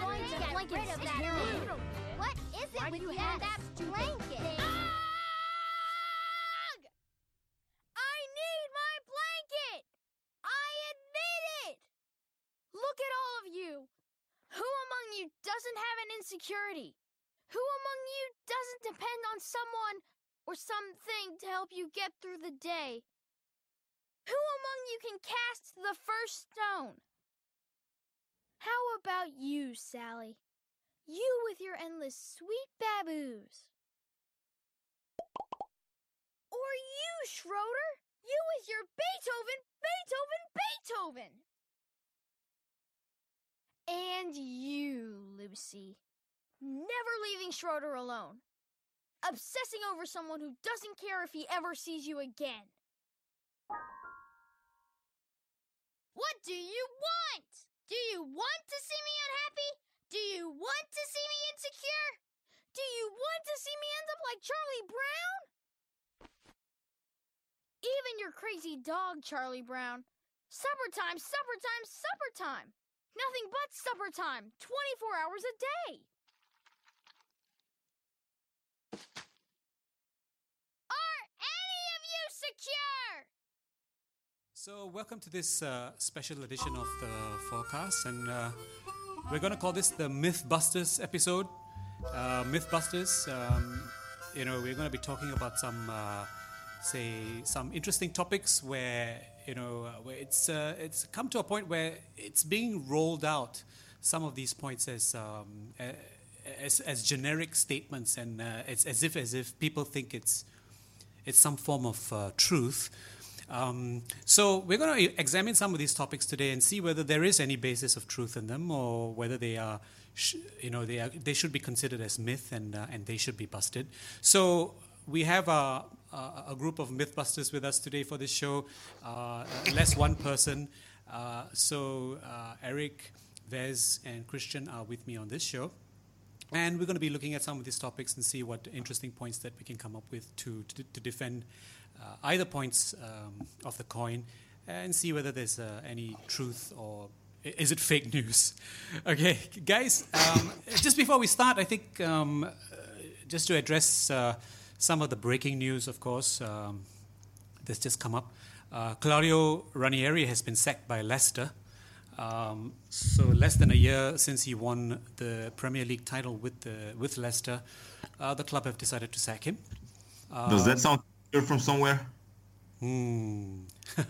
going to get rid of that mood. What is it Why with you and that blanket? Ugh! I need my blanket! I admit it! Look at all of you! Who among you doesn't have an insecurity? Who among you doesn't depend on someone or something to help you get through the day? Who among you can cast the first stone? How about you, Sally? You with your endless sweet baboos. Or you, Schroeder? You with your Beethoven, Beethoven, Beethoven! And you, Lucy. Never leaving Schroeder alone. Obsessing over someone who doesn't care if he ever sees you again. What do you want? Do you want to see me unhappy? Do you want to see me insecure? Do you want to see me end up like Charlie Brown? Even your crazy dog, Charlie Brown. Supper time, supper time, supper time. Nothing but supper time, 24 hours a day. Are any of you secure? So, welcome to this uh, special edition of the FOARcast, and uh, we're going to call this the Mythbusters episode. Uh, Mythbusters, um, you know, we're going to be talking about some, uh, say, some interesting topics where you know, uh, where it's uh, it's come to a point where it's being rolled out. Some of these points as um, as, as generic statements, and it's as if as if people think it's it's some form of truth. Um, so we're going to examine some of these topics today and see whether there is any basis of truth in them, or whether they are, sh- you know, they are, they should be considered as myth and uh, and they should be busted. So we have a, a, a group of mythbusters with us today for this show, uh, less one person. Uh, so uh, Eric, Vez, and Christian are with me on this show. And we're going to be looking at some of these topics and see what interesting points that we can come up with to, to, to defend either points um, of the coin and see whether there's uh, any truth or is it fake news. Okay, guys, um, just before we start, I think um, uh, just to address uh, some of the breaking news, of course, um, that's just come up. Uh, Claudio Ranieri has been sacked by Leicester. Um, so less than a year since he won the Premier League title with the with Leicester, uh, the club have decided to sack him. Does that sound familiar from somewhere? Hmm.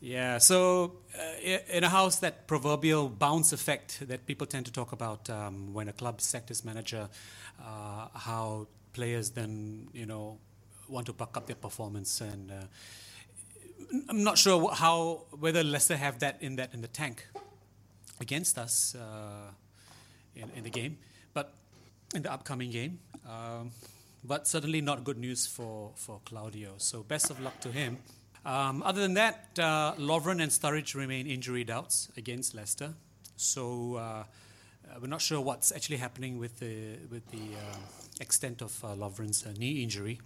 yeah. So uh, in a house, that proverbial bounce effect that people tend to talk about um, when a club sector's manager, uh, how players then you know want to buck up their performance and. Uh, I'm not sure how whether Leicester have that in that in the tank against us uh, in, in the game, but in the upcoming game. Um, but certainly not good news for, for Claudio. So best of luck to him. Um, other than that, uh, Lovren and Sturridge remain injury doubts against Leicester. So uh, uh, we're not sure what's actually happening with the with the uh, extent of uh, Lovren's uh, knee injury.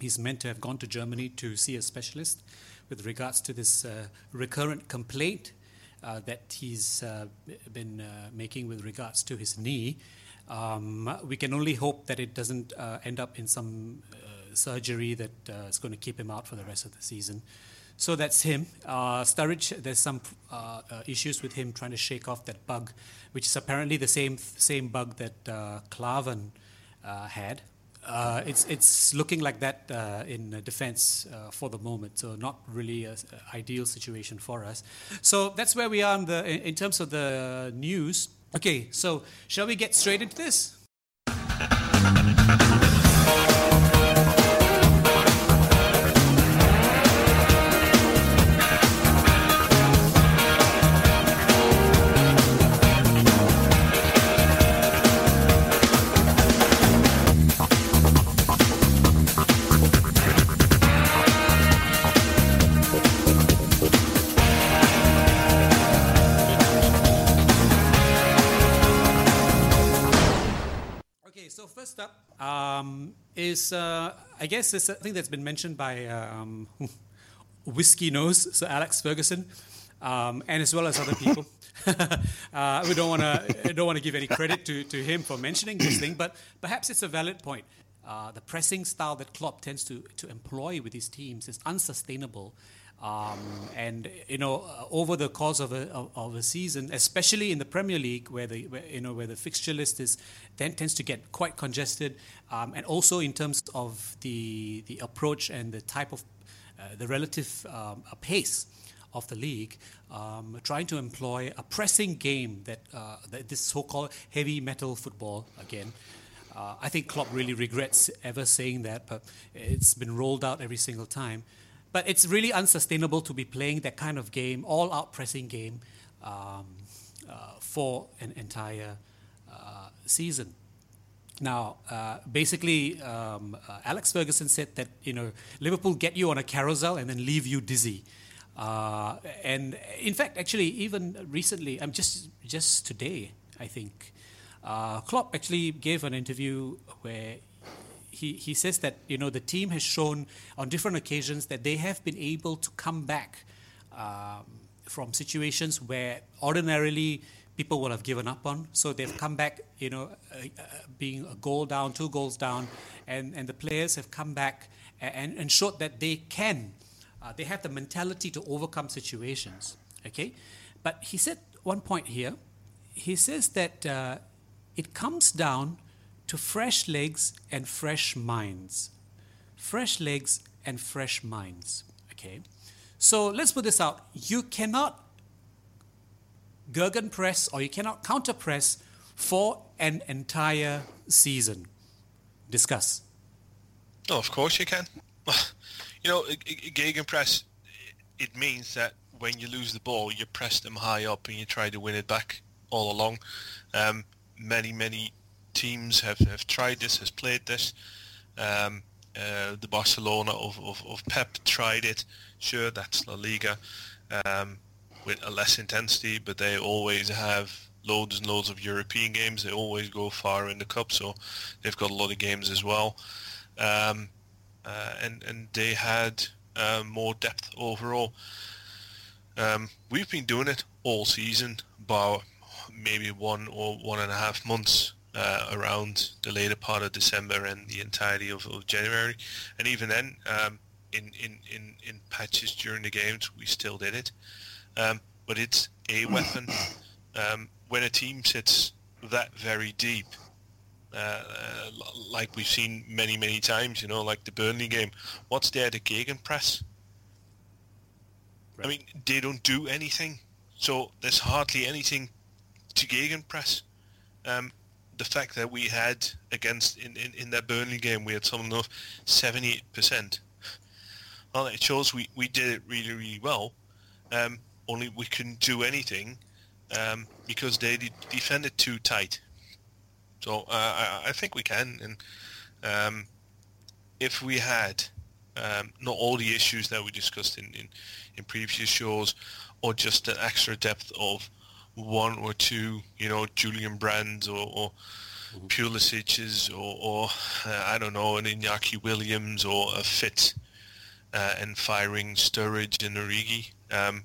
He's meant to have gone to Germany to see a specialist with regards to this recurrent complaint that he's been making with regards to his knee. Um, we can only hope that it doesn't uh, end up in some uh, surgery that uh, is going to keep him out for the rest of the season. So that's him. Uh, Sturridge, there's some uh, uh, issues with him trying to shake off that bug, which is apparently the same same bug that uh, uh, had. Uh, it's it's looking like that in defense uh, for the moment, so not really an ideal situation for us. So that's where we are in, the, in terms of the news. Okay, so shall we get straight into this? Um, is uh, I guess it's a thing that's been mentioned by um, Whiskey Nose, so Alex Ferguson. um, and as well as other people. uh, we don't want to don't want to give any credit to, to him for mentioning this thing, but perhaps it's a valid point. Uh, the pressing style that Klopp tends to, to employ with his teams is unsustainable. Um, and you know, uh, over the course of a, of, a season, especially in the Premier League, where the where, you know where the fixture list is then tends to get quite congested, um, and also in terms of the the approach and the type of uh, the relative um, pace of the league, um, trying to employ a pressing game that, uh, that this so-called heavy metal football again. Uh, I think Klopp really regrets ever saying that, but it's been rolled out every single time. But it's really unsustainable to be playing that kind of game, all-out pressing game, um, uh, for an entire uh, season. Now, uh, basically, um, uh, Alex Ferguson said that you know Liverpool get you on a carousel and then leave you dizzy. Uh, and in fact, actually, even recently, I'm just just today, I think, uh, Klopp actually gave an interview where he, he says that you know the team has shown on different occasions that they have been able to come back um, from situations where ordinarily people would have given up on. So they've come back, you know, uh, uh, being a goal down, two goals down, and, and the players have come back and, and showed that they can uh, they have the mentality to overcome situations. Okay, but he said one point here. He says that uh, it comes down to fresh legs and fresh minds. Fresh legs and fresh minds. Okay, so let's put this out. You cannot gegenpress or you cannot counter press for an entire season. Discuss. Oh, of course you can. You know, gegenpress, it means that when you lose the ball, you press them high up and you try to win it back all along. Um, many, many teams have, have tried this, has played this. Um, uh, the Barcelona of, of, of Pep tried it. Sure, that's La Liga um, with a less intensity, but they always have loads and loads of European games. They always go far in the cup, so they've got a lot of games as well. Um, uh, and and they had uh, more depth overall. Um, we've been doing it all season, about maybe one or one and a half months uh, around the later part of December and the entirety of, of January, and even then, um, in, in, in, in patches during the games, we still did it. Um, but it's a weapon. Um, when a team sits that very deep, uh, like we've seen many, many times, you know, like the Burnley game. What's there, the gegenpress? Right. I mean, they don't do anything, so there's hardly anything to gegenpress. Um, the fact that we had against in, in, in that Burnley game, we had something of 78%. Well, it shows we, we did it really, really well. Um, only we couldn't do anything um, because they defended too tight. So uh, I, I, think we can, and um, if we had um, not all the issues that we discussed in, in, in previous shows, or just an extra depth of one or two, you know, Julian Brandts or, or mm-hmm. Pulisic's or, or uh, I don't know, an Iñaki Williams or a fit uh, and firing Sturridge and Origi. Um,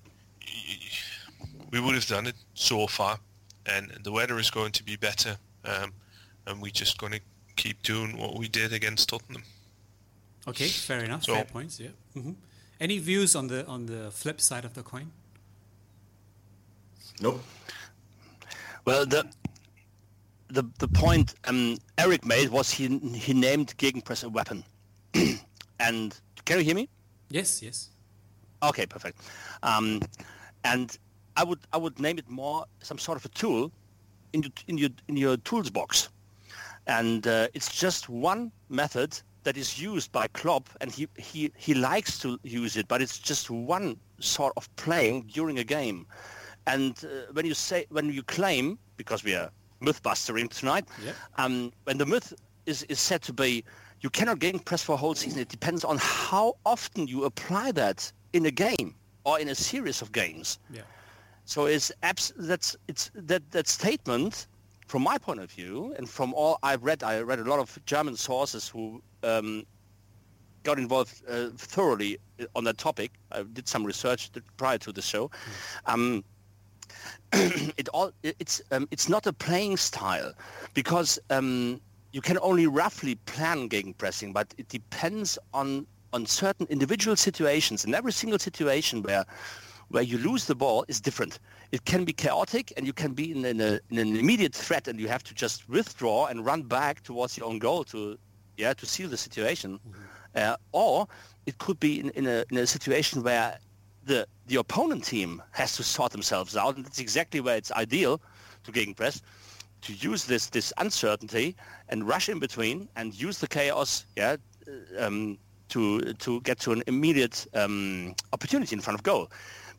we would have done it so far, and the weather is going to be better. Um, and we're just going to keep doing what we did against Tottenham. Okay, fair enough. So, fair points. Yeah. Mm-hmm. Any views on the on the flip side of the coin? Nope. Well, the the the point um, Eric made was he he named gegenpress a weapon, and can you hear me? Yes. Yes. Okay, perfect. Um, and I would I would name it more some sort of a tool in your in your in your tools box. And uh, it's just one method that is used by Klopp, and he, he, he likes to use it, but it's just one sort of playing during a game. And uh, when you say when you claim, because we are mythbustering tonight, yeah. um, when the myth is, is said to be you cannot gegenpress for a whole season, it depends on how often you apply that in a game or in a series of games. Yeah. So it's abs- that's it's that that statement from my point of view, and from all I've read, I read a lot of German sources who um, got involved uh, thoroughly on that topic. I did some research prior to the show. Um, it all it's um, it's not a playing style because um, you can only roughly plan gegenpressing, but it depends on on certain individual situations. And every single situation where where you lose the ball is different. It can be chaotic, and you can be in, in, a, in an immediate threat, and you have to just withdraw and run back towards your own goal to yeah to seal the situation. Mm-hmm. Uh, or it could be in, in, a, in a situation where the the opponent team has to sort themselves out, and that's exactly where it's ideal to gegenpress to use this this uncertainty and rush in between and use the chaos, yeah, uh, um, to to get to an immediate um, opportunity in front of goal.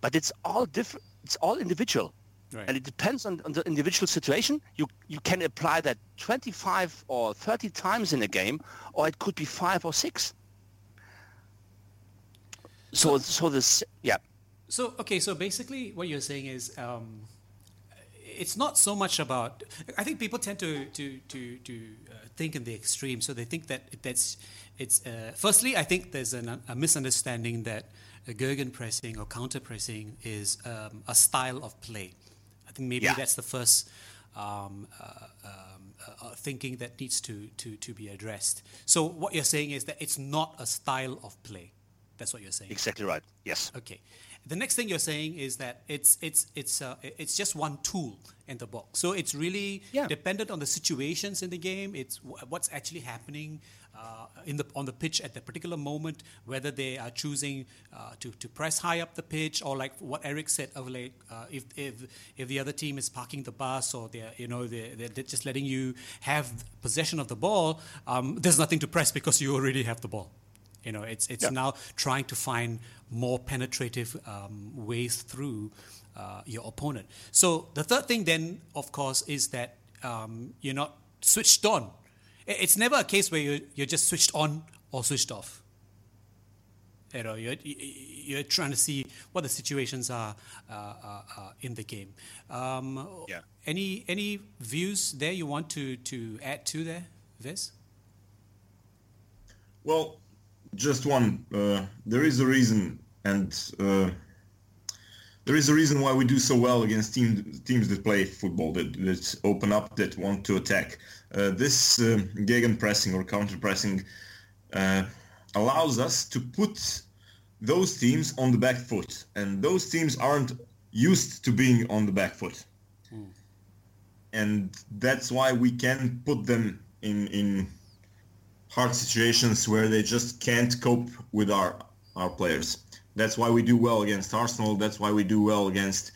But it's all different. It's all individual. Right. And it depends on, on, the individual situation. You you can apply that 25 or 30 times in a game, or it could be five or six. So, so this, yeah. So, okay, so basically what you're saying is um, it's not so much about, I think people tend to, to, to, to uh, think in the extreme. So they think that that's, it's, uh, firstly, I think there's an, a misunderstanding that gegenpressing or counterpressing is um, a style of play. I think maybe yeah. that's the first um, uh, um, uh, thinking that needs to, to, to be addressed. So what you're saying is that it's not a style of play. That's what you're saying. Exactly right. Yes. Okay. The next thing you're saying is that it's it's it's uh, it's just one tool in the box. So it's really yeah. dependent on the situations in the game. It's w- what's actually happening uh, in the on the pitch at the particular moment, whether they are choosing uh, to to press high up the pitch or like what Eric said of like uh, if if if the other team is parking the bus or they're you know they're, they're just letting you have possession of the ball, um, there's nothing to press because you already have the ball. You know, it's it's yeah. now trying to find more penetrative um, ways through uh, your opponent. So the third thing, then, of course, is that um, you're not switched on. It's never a case where you're, you're just switched on or switched off. You know, you're, you're trying to see what the situations are uh, uh, uh in the game. Um, yeah. Any any views there you want to to add to there, Viz? Well, just one. Uh, there is a reason, and uh, there is a reason why we do so well against team, teams that play football, that, that open up, that want to attack. Uh, this uh, gegenpressing or counter-pressing uh, allows us to put those teams on the back foot, and those teams aren't used to being on the back foot. Mm. And that's why we can put them in, in hard situations where they just can't cope with our our players. That's why we do well against Arsenal. That's why we do well against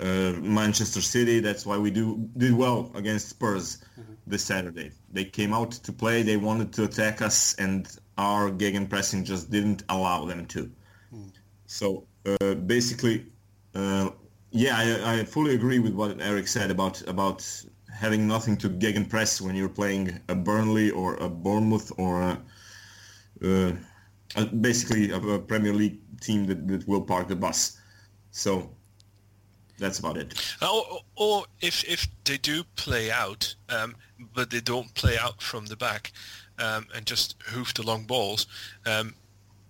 uh, Manchester City. That's why we do did well against Spurs mm-hmm. this Saturday. They came out to play. They wanted to attack us, and our gegenpressing just didn't allow them to. Mm. So uh, basically, uh, yeah, I, I, fully agree with what Eric said about about having nothing to gegenpress when you're playing a Burnley or a Bournemouth or a, uh, a, basically a, a, Premier League team that, that will park the bus. So that's about it. Or, or if if they do play out, um, but they don't play out from the back um, and just hoof the long balls, um,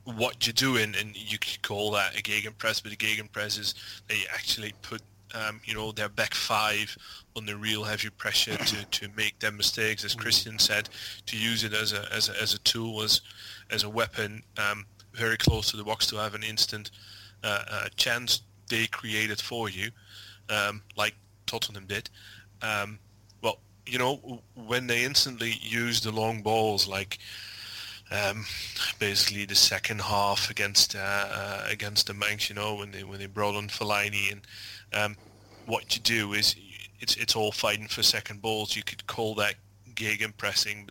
what you're doing, and you could call that a gegenpress, but a gegenpress is they actually put um, you know, their back five under real heavy pressure to, to make their mistakes, as Christian said, to use it as a as a, as a tool, as as a weapon, um, very close to the box to have an instant uh, uh, chance they created for you, um, like Tottenham did. Um, well, you know, when they instantly use the long balls, like um, basically the second half against uh, uh, against the Mancs, you know, when they when they brought on Fellaini and um, what you do is it's it's all fighting for second balls. You could call that gegenpressing,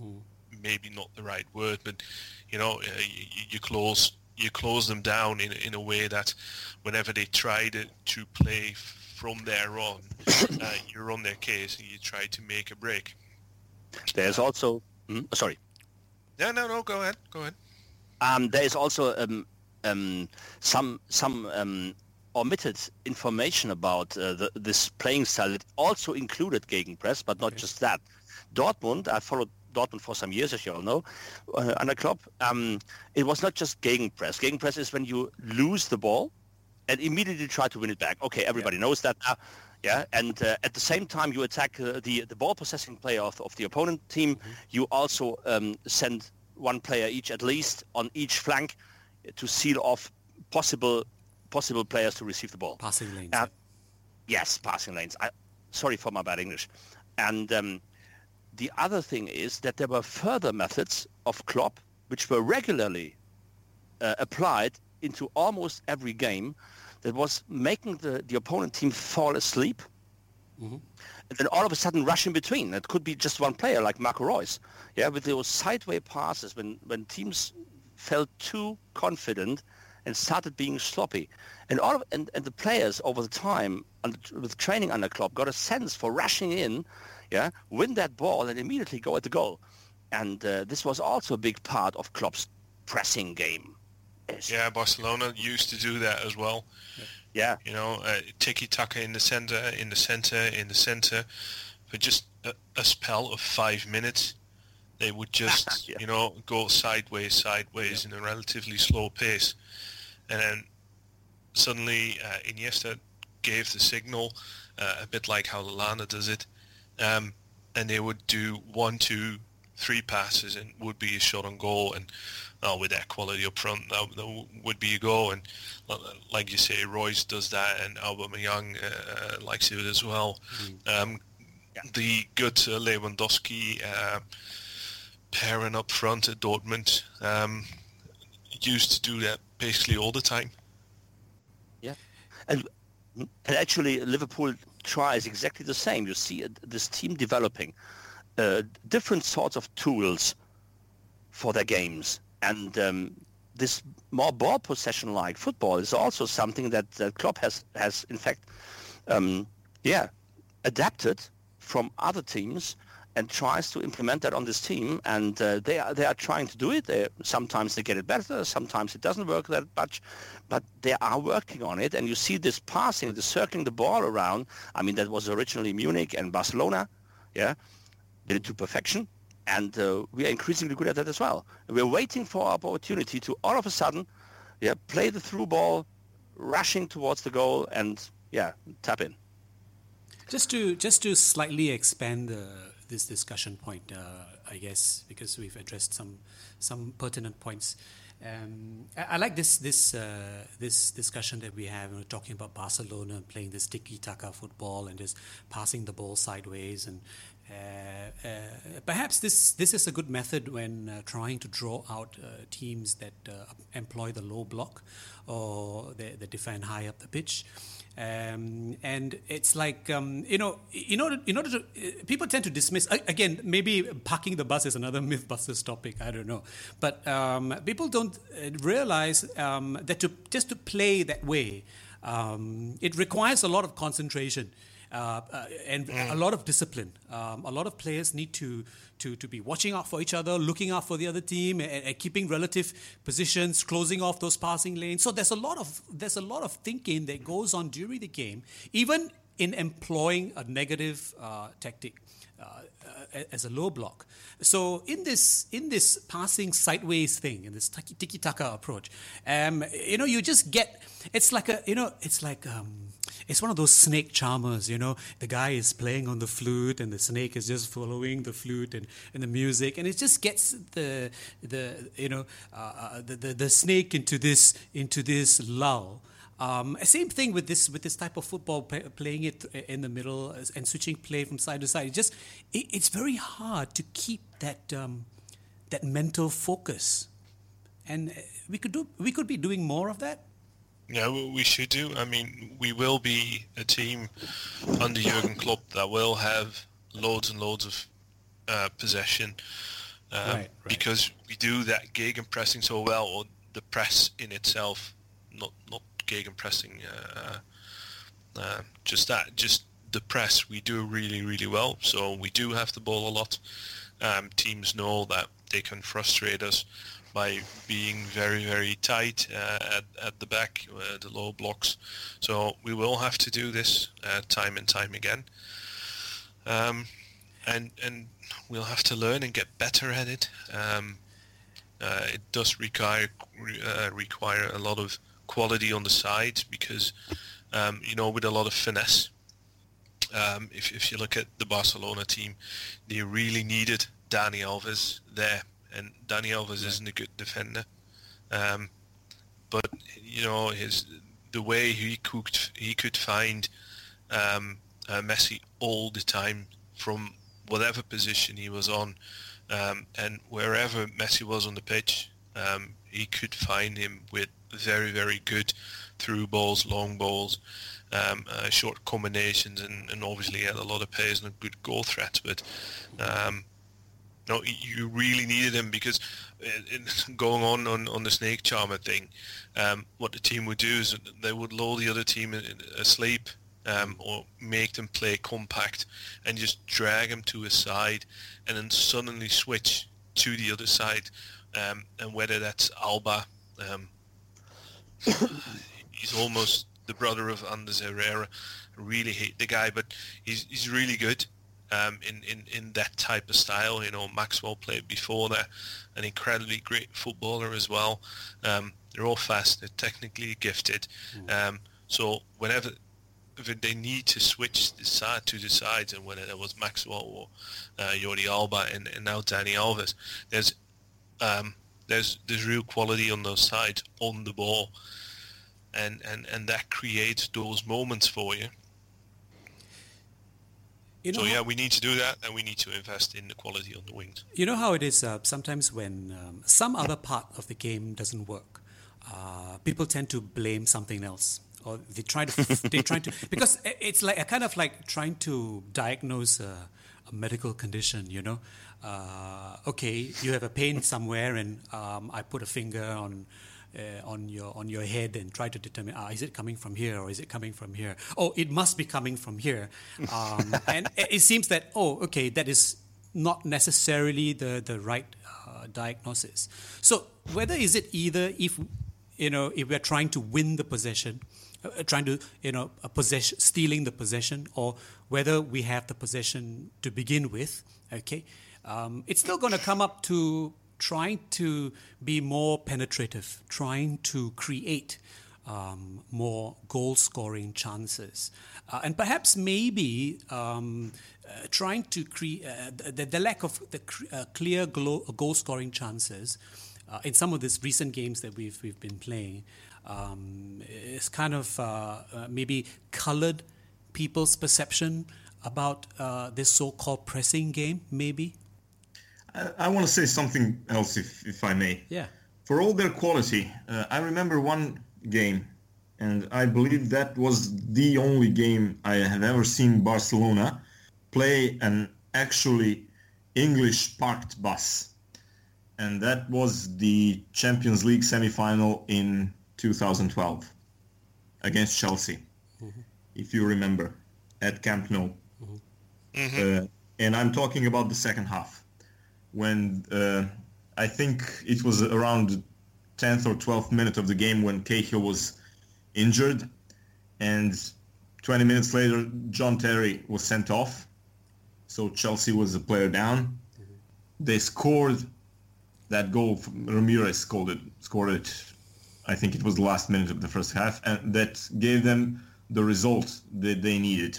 mm. maybe not the right word, but you know uh, you, you, close you close them down in in a way that whenever they try to, to play from there on, uh, you're on their case and you try to make a break. There's also mm, sorry. Yeah, no, no, go ahead, go ahead. Um, there is also um, um, some some um, omitted information about uh, the, this playing style. It also included gegenpress, but not okay. just that. Dortmund, I followed Dortmund for some years, as you all know, uh, under Klopp. Um, it was not just gegenpress. Gegenpress is when you lose the ball and immediately try to win it back. Okay, everybody yeah. knows that now. Yeah, and uh, at the same time you attack uh, the the ball possessing player of, of the opponent team. Mm-hmm. You also um, send one player each at least on each flank to seal off possible possible players to receive the ball. Passing lanes. Uh, yes, passing lanes. I, sorry for my bad English. And um, the other thing is that there were further methods of Klopp which were regularly uh, applied into almost every game that was making the, the opponent team fall asleep mm-hmm. and then all of a sudden rush in between. It could be just one player like Marco Reus. Yeah, with those sideways passes when, when teams felt too confident and started being sloppy. And all of, and, and the players over the time under, with training under Klopp got a sense for rushing in, yeah, win that ball and immediately go at the goal. And uh, this was also a big part of Klopp's pressing game. Yeah, Barcelona used to do that as well. Yeah. You know, uh, tiki-taka in the center, in the center, in the center. For just a, a spell of five minutes, they would just, yeah. you know, go sideways, sideways yeah. in a relatively slow pace. And then suddenly uh, Iniesta gave the signal, uh, a bit like how Lallana does it. Um, and they would do one, two, three passes and would be a shot on goal. And uh, with that quality up front, that, that, would be a goal. And like you say, Reus does that, and Aubameyang uh, likes it as well. Mm. Um, yeah. The good uh, Lewandowski uh, pairing up front at Dortmund um, used to do that basically all the time. Yeah, and and actually Liverpool tries exactly the same. You see this team developing uh, different sorts of tools for their games and um, this more ball possession-like football is also something that, that Klopp has, has in fact, um, yeah, adapted from other teams and tries to implement that on this team. And uh, they are they are trying to do it. They, sometimes they get it better, sometimes it doesn't work that much, but they are working on it. And you see this passing, the circling the ball around. I mean, that was originally Munich and Barcelona, yeah, did it to perfection and uh, we are increasingly good at that as well. we're waiting for our opportunity to all of a sudden, yeah, play the through ball, rushing towards the goal, and yeah, tap in. Just to just to slightly expand uh, this discussion point, uh, I guess because we've addressed some some pertinent points. Um, I, I, like this this uh, this discussion that we have. We're talking about Barcelona playing this tiki taka football and just passing the ball sideways and uh, uh, perhaps this, this is a good method when uh, trying to draw out teams that employ the low block or they, they defend high up the pitch. Um, and it's like um, you know, in order in order to people tend to dismiss again. Maybe parking the bus is another MythBusters topic. I don't know, but um, people don't realize um, that to just to play that way, um, it requires a lot of concentration. Uh, uh, and mm. a lot of discipline. Um, a lot of players need to, to, to be watching out for each other, looking out for the other team, and, and, keeping relative positions, closing off those passing lanes. So there's a lot of there's a lot of thinking that goes on during the game, even in employing a negative uh, tactic. Uh, uh, as a low block. So in this in this passing sideways thing, in this tiki taka approach, um, you know, you just get it's like a you know it's like um, it's one of those snake charmers, you know. The guy is playing on the flute, and the snake is just following the flute and, and the music, and it just gets the the you know uh, uh the, the the snake into this into this lull. Um, same thing with this with this type of football, playing it in the middle and switching play from side to side. It just it, it's very hard to keep that um, that mental focus, and we could do we could be doing more of that. Yeah, we should do. I mean, we will be a team under Jurgen Klopp that will have loads and loads of uh, possession um, right, right. because we do that gegenpressing so well, or the press in itself, not not gegenpressing, uh, uh, just that, just the press we do really really well. So we do have the ball a lot. Um, teams know that they can frustrate us by being very, very tight uh, at, at the back, uh, the low blocks. So we will have to do this uh, time and time again. Um, and and we'll have to learn and get better at it. Um, uh, it does require uh, require a lot of quality on the sides because um, you know with a lot of finesse. Um, if if you look at the Barcelona team, they really needed Dani Alves there, and Dani Alves yeah. isn't a good defender. Um, but you know his the way he cooked he could find um, uh, Messi all the time from whatever position he was on, um, and wherever Messi was on the pitch, um, he could find him with very very good through balls, long balls, um, uh, short combinations, and, and obviously had a lot of pace and a good goal threat. But um, no, you really needed him because going on, on on the snake charmer thing, um, what the team would do is they would lull the other team asleep um, or make them play compact and just drag them to a side and then suddenly switch to the other side. Um, and whether that's Alba, um, he's almost the brother of Ander Herrera. I really hate the guy, but he's he's really good um, in, in, in that type of style. You know, Maxwell played before that, an incredibly great footballer as well. Um, they're all fast, they're technically gifted. Mm. Um, so whenever they need to switch the side to the sides, and whether it was Maxwell or uh, Jordi Alba and, and now Dani Alves, there's um, there's there's real quality on those sides on the ball, and and and that creates those moments for you. You know so yeah, we need to do that, and we need to invest in the quality on the wings. You know how it is. Uh, sometimes when um, some other part of the game doesn't work, uh, people tend to blame something else, or they try to they try to because it's like a kind of like trying to diagnose a, a medical condition. You know, uh, okay, you have a pain somewhere, and um, I put a finger on uh, on your on your head and try to determine ah, is it coming from here or is it coming from here? Oh, it must be coming from here. Um, and it seems that oh, okay, that is not necessarily the the right uh, diagnosis. So whether is it either if you know if we're trying to win the possession, uh, trying to you know a possession stealing the possession, or whether we have the possession to begin with, okay, um, it's still going to come up to trying to be more penetrative, trying to create um, more goal scoring chances. Uh, and perhaps maybe um, uh, trying to create uh, the, the, lack of the uh, clear goal scoring chances uh, in some of these recent games that we've, we've been playing um, is kind of uh, maybe colored people's perception about this so called pressing game, maybe. I, want to say something else, if, if I may. Yeah. For all their quality, uh, I remember one game, and I believe that was the only game I have ever seen Barcelona play an actually English parked bus. And that was the Champions League semi-final in 2012 against Chelsea, mm-hmm. if you remember, at Camp Nou. Mm-hmm. Uh, and I'm talking about the second half when uh, I think it was around 10th or 12th minute of the game when Cahill was injured, and 20 minutes later John Terry was sent off, so Chelsea was a player down. They scored that goal. Ramires scored it. Scored it. I think it was the last minute of the first half, and that gave them the result that they needed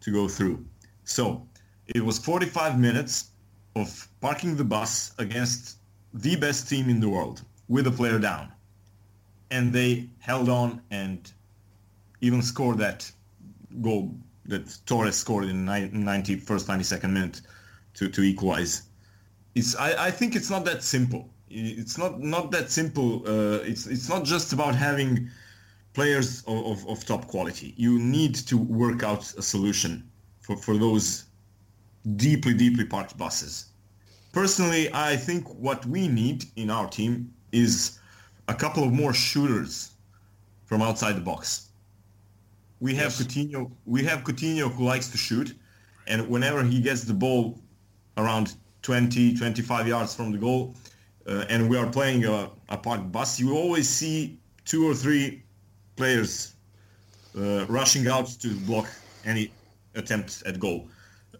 to go through. So it was 45 minutes of parking the bus against the best team in the world with a player down. And they held on and even scored that goal that Torres scored in 90, first 92nd minute to, to equalize. It's, I, I think it's not that simple. It's not, not that simple. Uh, it's, it's not just about having players of, of, of top quality. You need to work out a solution for, for those deeply, deeply parked buses. Personally, I think what we need in our team is a couple of more shooters from outside the box. We have yes. Coutinho. We have Coutinho who likes to shoot, and whenever he gets the ball around 20, 25 yards from the goal, uh, and we are playing a, a park bus, you always see two or three players uh, rushing out to block any attempt at goal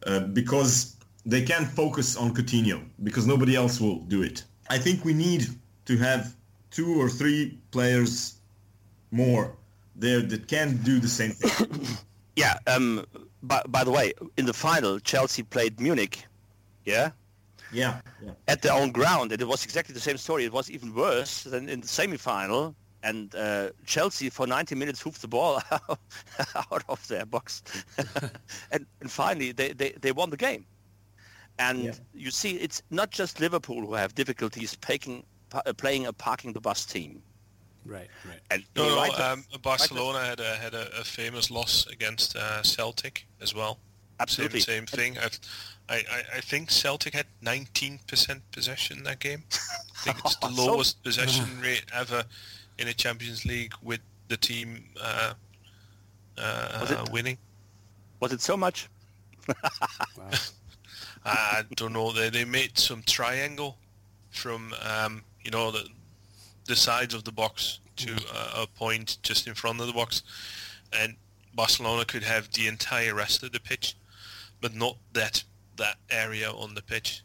uh, because they can't focus on Coutinho because nobody else will do it. I think we need to have two or three players more there that can do the same thing. Yeah. Um. By, by the way, in the final, Chelsea played Munich. Yeah. yeah, yeah. At their own ground, and it was exactly the same story. It was even worse than in the semi-final. And uh, Chelsea for 90 minutes hoofed the ball out of their box, and, and finally they, they, they won the game. And Yeah. you see, it's not just Liverpool who have difficulties paying, pa- uh, playing a parking the bus team. Right, right. And No, you're no, right, um, Barcelona had a had a, a famous loss against uh, Celtic as well. absolutely. Same, same thing. I've, I, I, I think Celtic had 19% possession in that game. I think it's the So- lowest possession rate ever in a Champions League with the team uh, Was uh, it- winning. Was it so much? Wow. I don't know. They, they made some triangle from, um, you know, the, the sides of the box to uh, a point just in front of the box. And Barcelona could have the entire rest of the pitch, but not that that area on the pitch.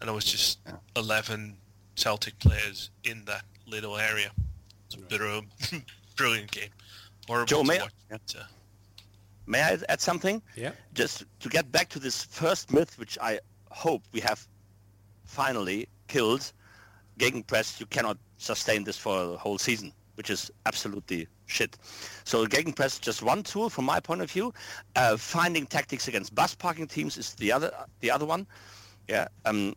And it was just 11 Celtic players in that little area. It's a brilliant, brilliant game. Horrible Joe, may I- watch. but, uh, May I add something? Yeah. Just to get back to this first myth, which I hope we have finally killed. Gegenpress, you cannot sustain this for a whole season, which is absolutely shit. So Gegenpress, is just one tool from my point of view. Uh, finding tactics against bus parking teams is the other the other one. Yeah. Um,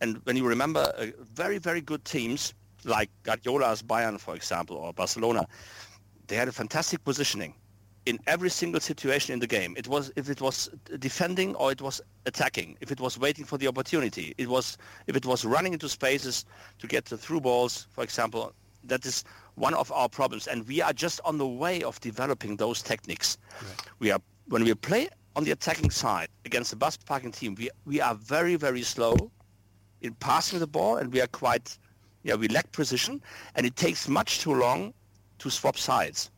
and when you remember uh, very very good teams like Guardiola's Bayern, for example, or Barcelona, they had a fantastic positioning in every single situation in the game. It was if it was defending or it was attacking, if it was waiting for the opportunity, it was if it was running into spaces to get the through balls, for example. That is one of our problems, and we are just on the way of developing those techniques. We are when we play on the attacking side against the bus parking team, we we are very very slow in passing the ball, and we are quite yeah we lack precision, and it takes much too long to swap sides.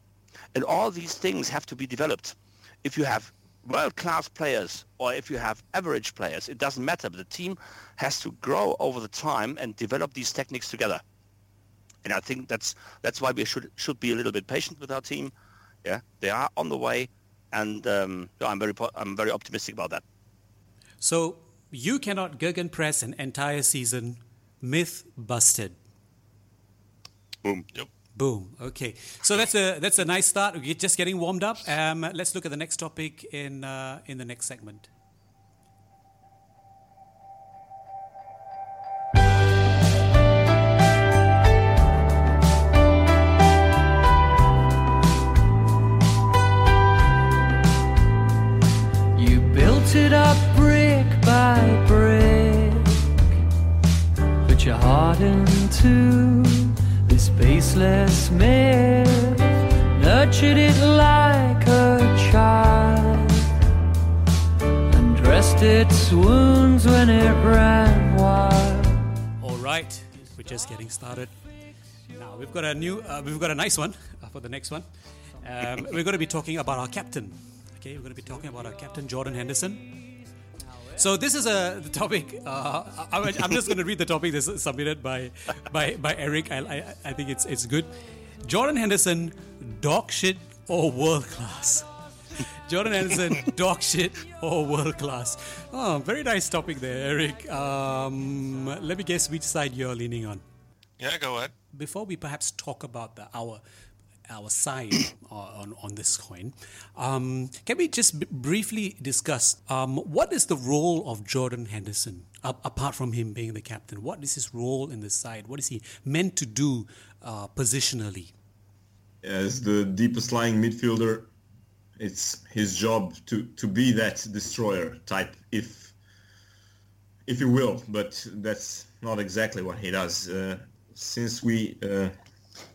And all these things have to be developed. If you have world-class players or if you have average players, it doesn't matter. But the team has to grow over the time and develop these techniques together. And I think that's that's why we should should be a little bit patient with our team. Yeah, they are on the way, and um, I'm very I'm very optimistic about that. So you cannot gegenpress an entire season. Myth busted. Boom. yep. Boom. Okay. So that's a that's a nice start. We're just getting warmed up. Um, let's look at the next topic in uh, in the next segment. You built it up brick by brick, put your heart into baseless myth, nurtured it like a child, and dressed its wounds when it ran wild. All right, we're just getting started. Now we've got a new, uh, we've got a nice one uh, for the next one. Um, we're going to be talking about our captain. Okay, we're going to be talking about our captain, Jordan Henderson. So this is a the topic. Uh, I, I- I'm just going to read the topic that's submitted by by by Eric. I, I, I think it's it's good. Jordan Henderson, dog shit or world class. Jordan Henderson, dog shit or world class. Oh, very nice topic there, Eric. Um, let me guess which side you're leaning on. Yeah, go ahead. Before we perhaps talk about the our our side on, on this coin, um, can we just b- briefly discuss um, what is the role of Jordan Henderson apart from him being the captain? What is his role in the side? What is he meant to do uh, positionally? As the deepest lying midfielder, it's his job to, to be that destroyer type, if if you will. But that's not exactly what he does. Uh, since we uh,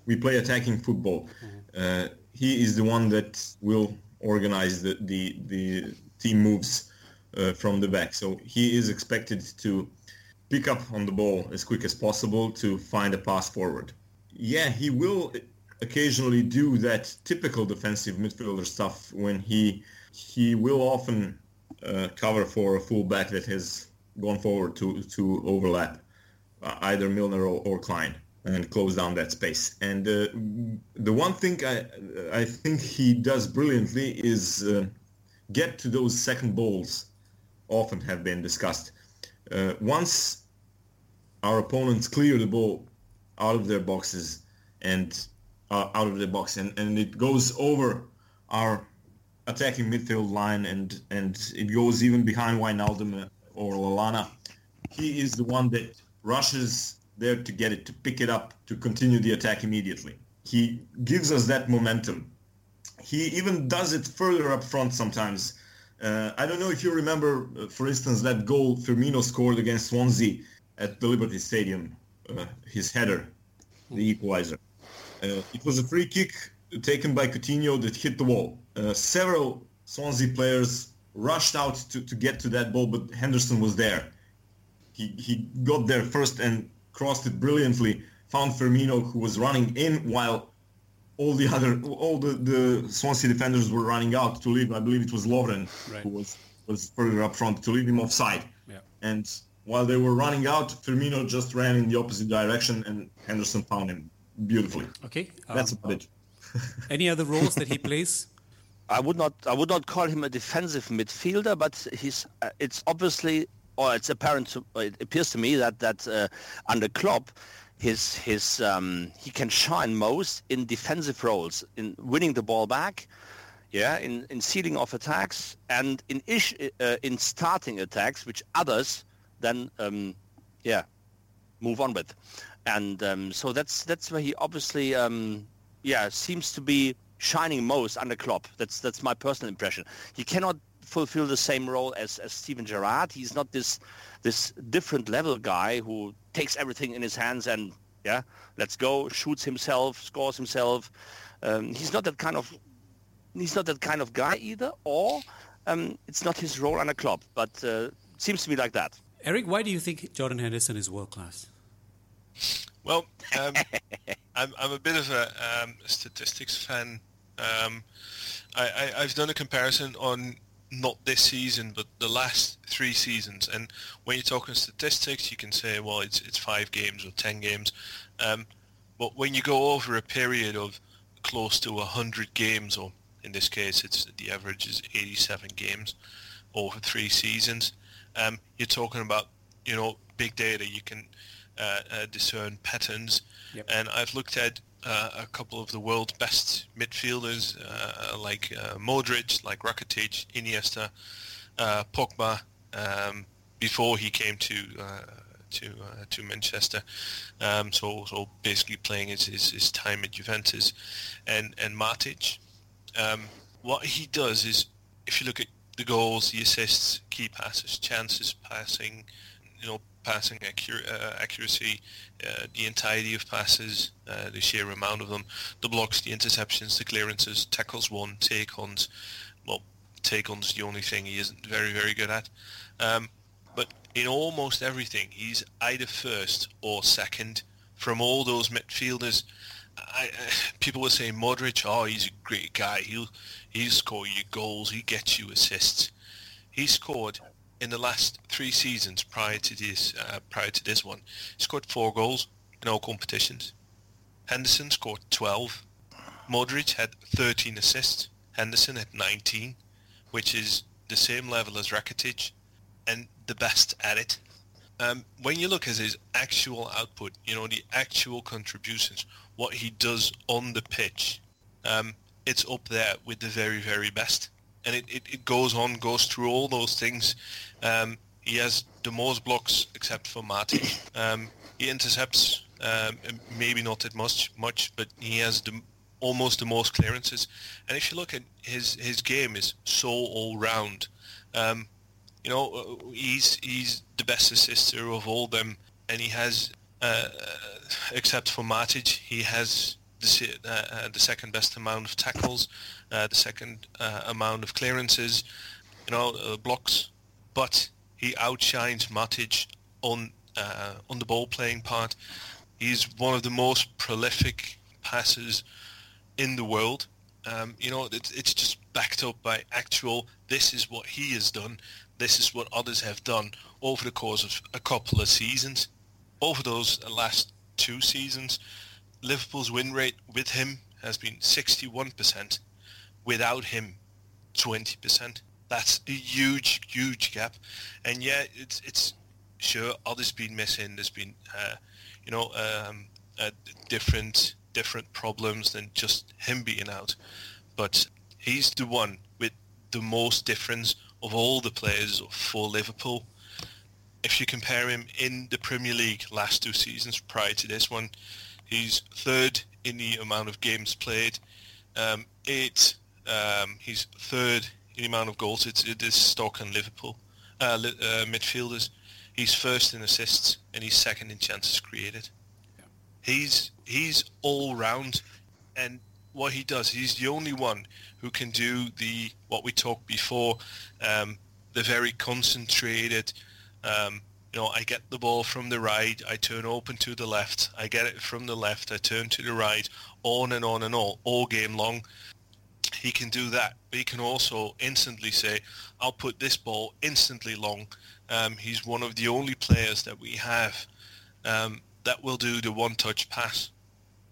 we play attacking football, uh, he is the one that will organize the the, the team moves uh, from the back. So he is expected to pick up on the ball as quick as possible to find a pass forward. Yeah, he will occasionally do that typical defensive midfielder stuff when he he will often uh, cover for a fullback that has gone forward to to overlap uh, either Milner or, or Klein and close down that space. And uh, the one thing I I think he does brilliantly is uh, get to those second balls. Often have been discussed. Uh, once our opponents clear the ball out of their boxes and uh, out of the box and, and it goes over our attacking midfield line and and it goes even behind Wijnaldum or Lallana. He is the one that rushes there to get it, to pick it up, to continue the attack immediately. He gives us that momentum. He even does it further up front sometimes. Uh, I don't know if you remember, uh, for instance, that goal Firmino scored against Swansea at the Liberty Stadium, uh, his header, the equalizer. Uh, it was a free kick taken by Coutinho that hit the wall. Uh, several Swansea players rushed out to, to get to that ball, but Henderson was there. He, he got there first and crossed it brilliantly, found Firmino who was running in while all the other, all the, the Swansea defenders were running out to leave. I believe it was Lovren Right. who was, was further up front to leave him offside. Yeah. And while they were running out, Firmino just ran in the opposite direction and Henderson found him beautifully. Okay. Um, That's about it. any other roles that he plays? I would not I would not call him a defensive midfielder, but he's uh, it's obviously or it's apparent to it appears to me that that uh, under Klopp his his um, he can shine most in defensive roles in winning the ball back yeah in in sealing off attacks and in ish, uh, in starting attacks which others then um, yeah move on with and um, so that's that's where he obviously um, yeah seems to be shining most under Klopp. That's that's my personal impression. He cannot fulfill the same role as, as Steven Gerrard. He's not this this different level guy who takes everything in his hands and yeah, let's go, shoots himself, scores himself. Um, he's not that kind of he's not that kind of guy either, or um, it's not his role under Klopp. But uh, seems to me like that. Eric, why do you think Jordan Henderson is world class? Well, um, I'm, I'm a bit of a um, statistics fan. Um, I, I, I've done a comparison on not this season, but the last three seasons. And when you're talking statistics, you can say, well, it's it's five games or ten games. Um, but when you go over a period of close to 100 games, or in this case, it's the average is 87 games over three seasons, um, you're talking about, you know, big data. You can uh, uh, discern patterns. Yep. And I've looked at uh, a couple of the world's best midfielders, uh, like uh, Modric, like Rakitic, Iniesta, uh, Pogba, um, before he came to uh, to to Manchester. Um, so so basically playing his, his, his time at Juventus, and and Matic. Um, what he does is, if you look at the goals, the assists, key passes, chances, passing, you know, passing accur- uh, accuracy, uh, the entirety of passes, uh, the sheer amount of them, the blocks, the interceptions, the clearances, tackles won, take-ons. Well, take-ons is the only thing he isn't very, very good at. Um, but in almost everything, he's either first or second from all those midfielders. I, people were say Modric, oh, he's a great guy. He'll he'll score you goals. He gets you assists. He scored in the last three seasons prior to this uh, prior to this one. Scored four goals in all competitions. Henderson scored 12. Modric had 13 assists. Henderson had 19, which is the same level as Rakitic and the best at it. Um, when you look at his actual output, you know, the actual contributions, what he does on the pitch, um, it's up there with the very, very best. And it, it, it goes on, goes through all those things. Um, he has the most blocks except for Matic. Um, he intercepts, um, maybe not that much, much, but he has the, almost the most clearances. And if you look at his, his game is so all round. Um, you know, uh, he's he's the best assister of all them, and he has, uh, except for Matic, he has the uh, uh, the second best amount of tackles, uh, the second uh, amount of clearances, you know, uh, blocks, but he outshines Matic on uh, on the ball playing part. He's one of the most prolific passers in the world. Um, you know, it's, it's just backed up by actual, this is what he has done, this is what others have done over the course of a couple of seasons. Over those last two seasons, Liverpool's win rate with him has been 61%. Without him, 20%. That's a huge, huge gap. And yeah, it's it's sure others been missing. There's been, uh, you know, um, uh, different different problems than just him being out. But he's the one with the most difference of all the players for Liverpool. If you compare him in the Premier League last two seasons prior to this one, he's third in the amount of games played. Um, eight, um, he's third in the amount of goals. It's, it is Stoke and Liverpool uh, uh, midfielders. He's first in assists and he's second in chances created. Yeah. He's he's all round, and what he does, he's the only one who can do the what we talked before, um, the very concentrated. Um, you know, I get the ball from the right, I turn open to the left, I get it from the left, I turn to the right, on and on and on, all game long. He can do that, but he can also instantly say, I'll put this ball instantly long. Um, he's one of the only players that we have um, that will do the one-touch pass.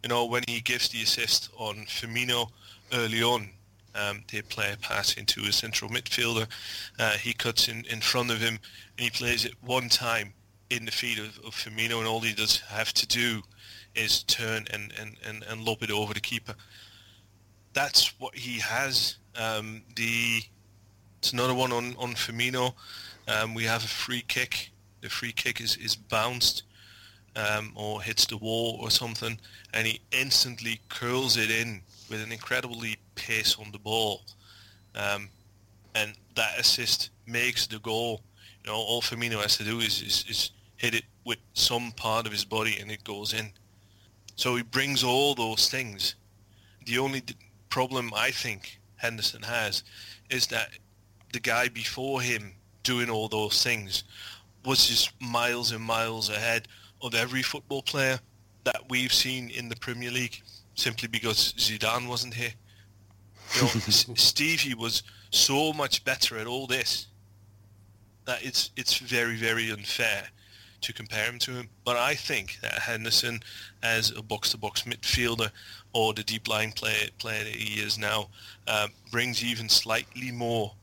You know, when he gives the assist on Firmino early on, um, they play a pass into a central midfielder. Uh, he cuts in, in front of him and he plays it one time in the feet of, of Firmino and all he does have to do is turn and, and, and, and lob it over the keeper. That's what he has. Um, the It's another one on, on Firmino. Um, we have a free kick. The free kick is, is bounced um, or hits the wall or something, and he instantly curls it in with an incredibly pace on the ball. Um, and that assist makes the goal. You know, all Firmino has to do is, is, is hit it with some part of his body and it goes in. So he brings all those things. The only problem I think Henderson has is that the guy before him doing all those things was just miles and miles ahead of every football player that we've seen in the Premier League simply because Zidane wasn't here. You know, Stevie was so much better at all this that it's it's very very unfair to compare him to him. But I think that Henderson, as a box-to-box midfielder or the deep line player, player that he is now, uh, brings even slightly more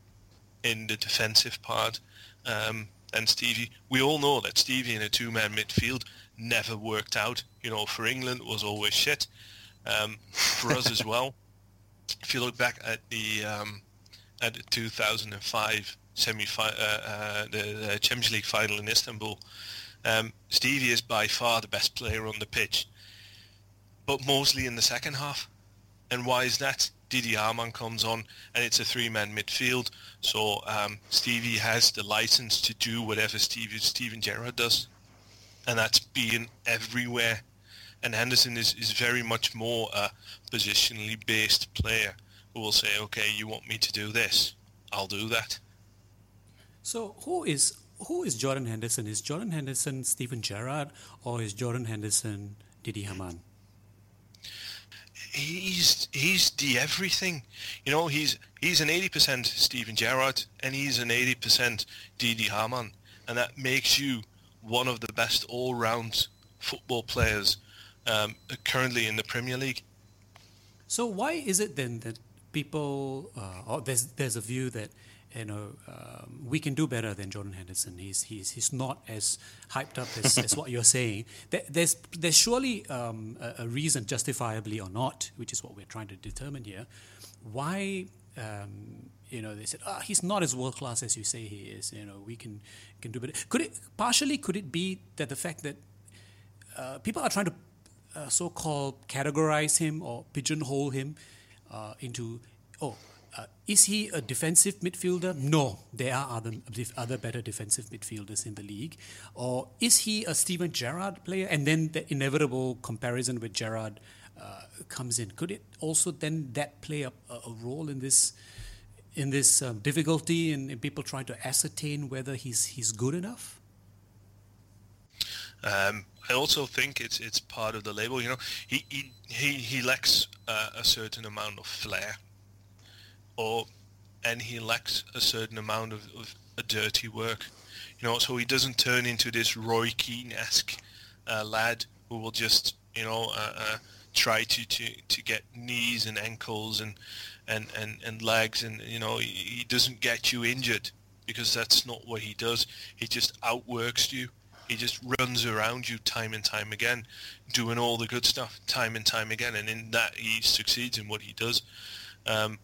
in the defensive part um, than Stevie. We all know that Stevie in a two-man midfield never worked out. You know, for England was always shit. Um, for us as well. If you look back at the um, at the 2005 semi uh, uh, the, the Champions League final in Istanbul, um, Stevie is by far the best player on the pitch, but mostly in the second half. And why is that? Didi Hamann comes on, and it's a three-man midfield. So um, Stevie has the license to do whatever Stevie, Steven Gerrard does, and that's being everywhere. And Henderson is, is very much more a positionally based player who will say, okay, you want me to do this, I'll do that. So who is who is Jordan Henderson? Is Jordan Henderson Steven Gerrard or is Jordan Henderson Didi Hamann? He's he's the everything. You know, he's he's an eighty percent Steven Gerrard and he's an eighty percent Didi Hamann. And that makes you one of the best all round football players um, currently in the Premier League. So why is it then that people, uh, there's there's a view that you know, um, we can do better than Jordan Henderson. He's he's he's not as hyped up as, as what you're saying. there's there's surely um, a, a, reason, justifiably or not, which is what we're trying to determine here, why. Um, you know, they said, "Ah, oh, he's not as world class as you say he is." You know, we can can do better. Could it partially? Could it be that the fact that uh, people are trying to uh, so-called categorize him or pigeonhole him uh, into, oh, uh, is he a defensive midfielder? No, there are other other better defensive midfielders in the league. Or is he a Steven Gerrard player? And then the inevitable comparison with Gerrard uh, comes in. Could it also then that play a, a role in this in this um, difficulty in, in, people trying to ascertain whether he's he's good enough? Um, I also think it's it's part of the label. You know, he he he, he lacks uh, a certain amount of flair or and he lacks a certain amount of, of a dirty work. You know, so he doesn't turn into this Roy Keane-esque uh, lad who will just, you know, uh, uh, try to, to, to get knees and ankles and, and, and, and legs and, you know, he, he doesn't get you injured because that's not what he does. He just outworks you. He just runs around you time and time again, doing all the good stuff time and time again, and in that he succeeds in what he does. Um,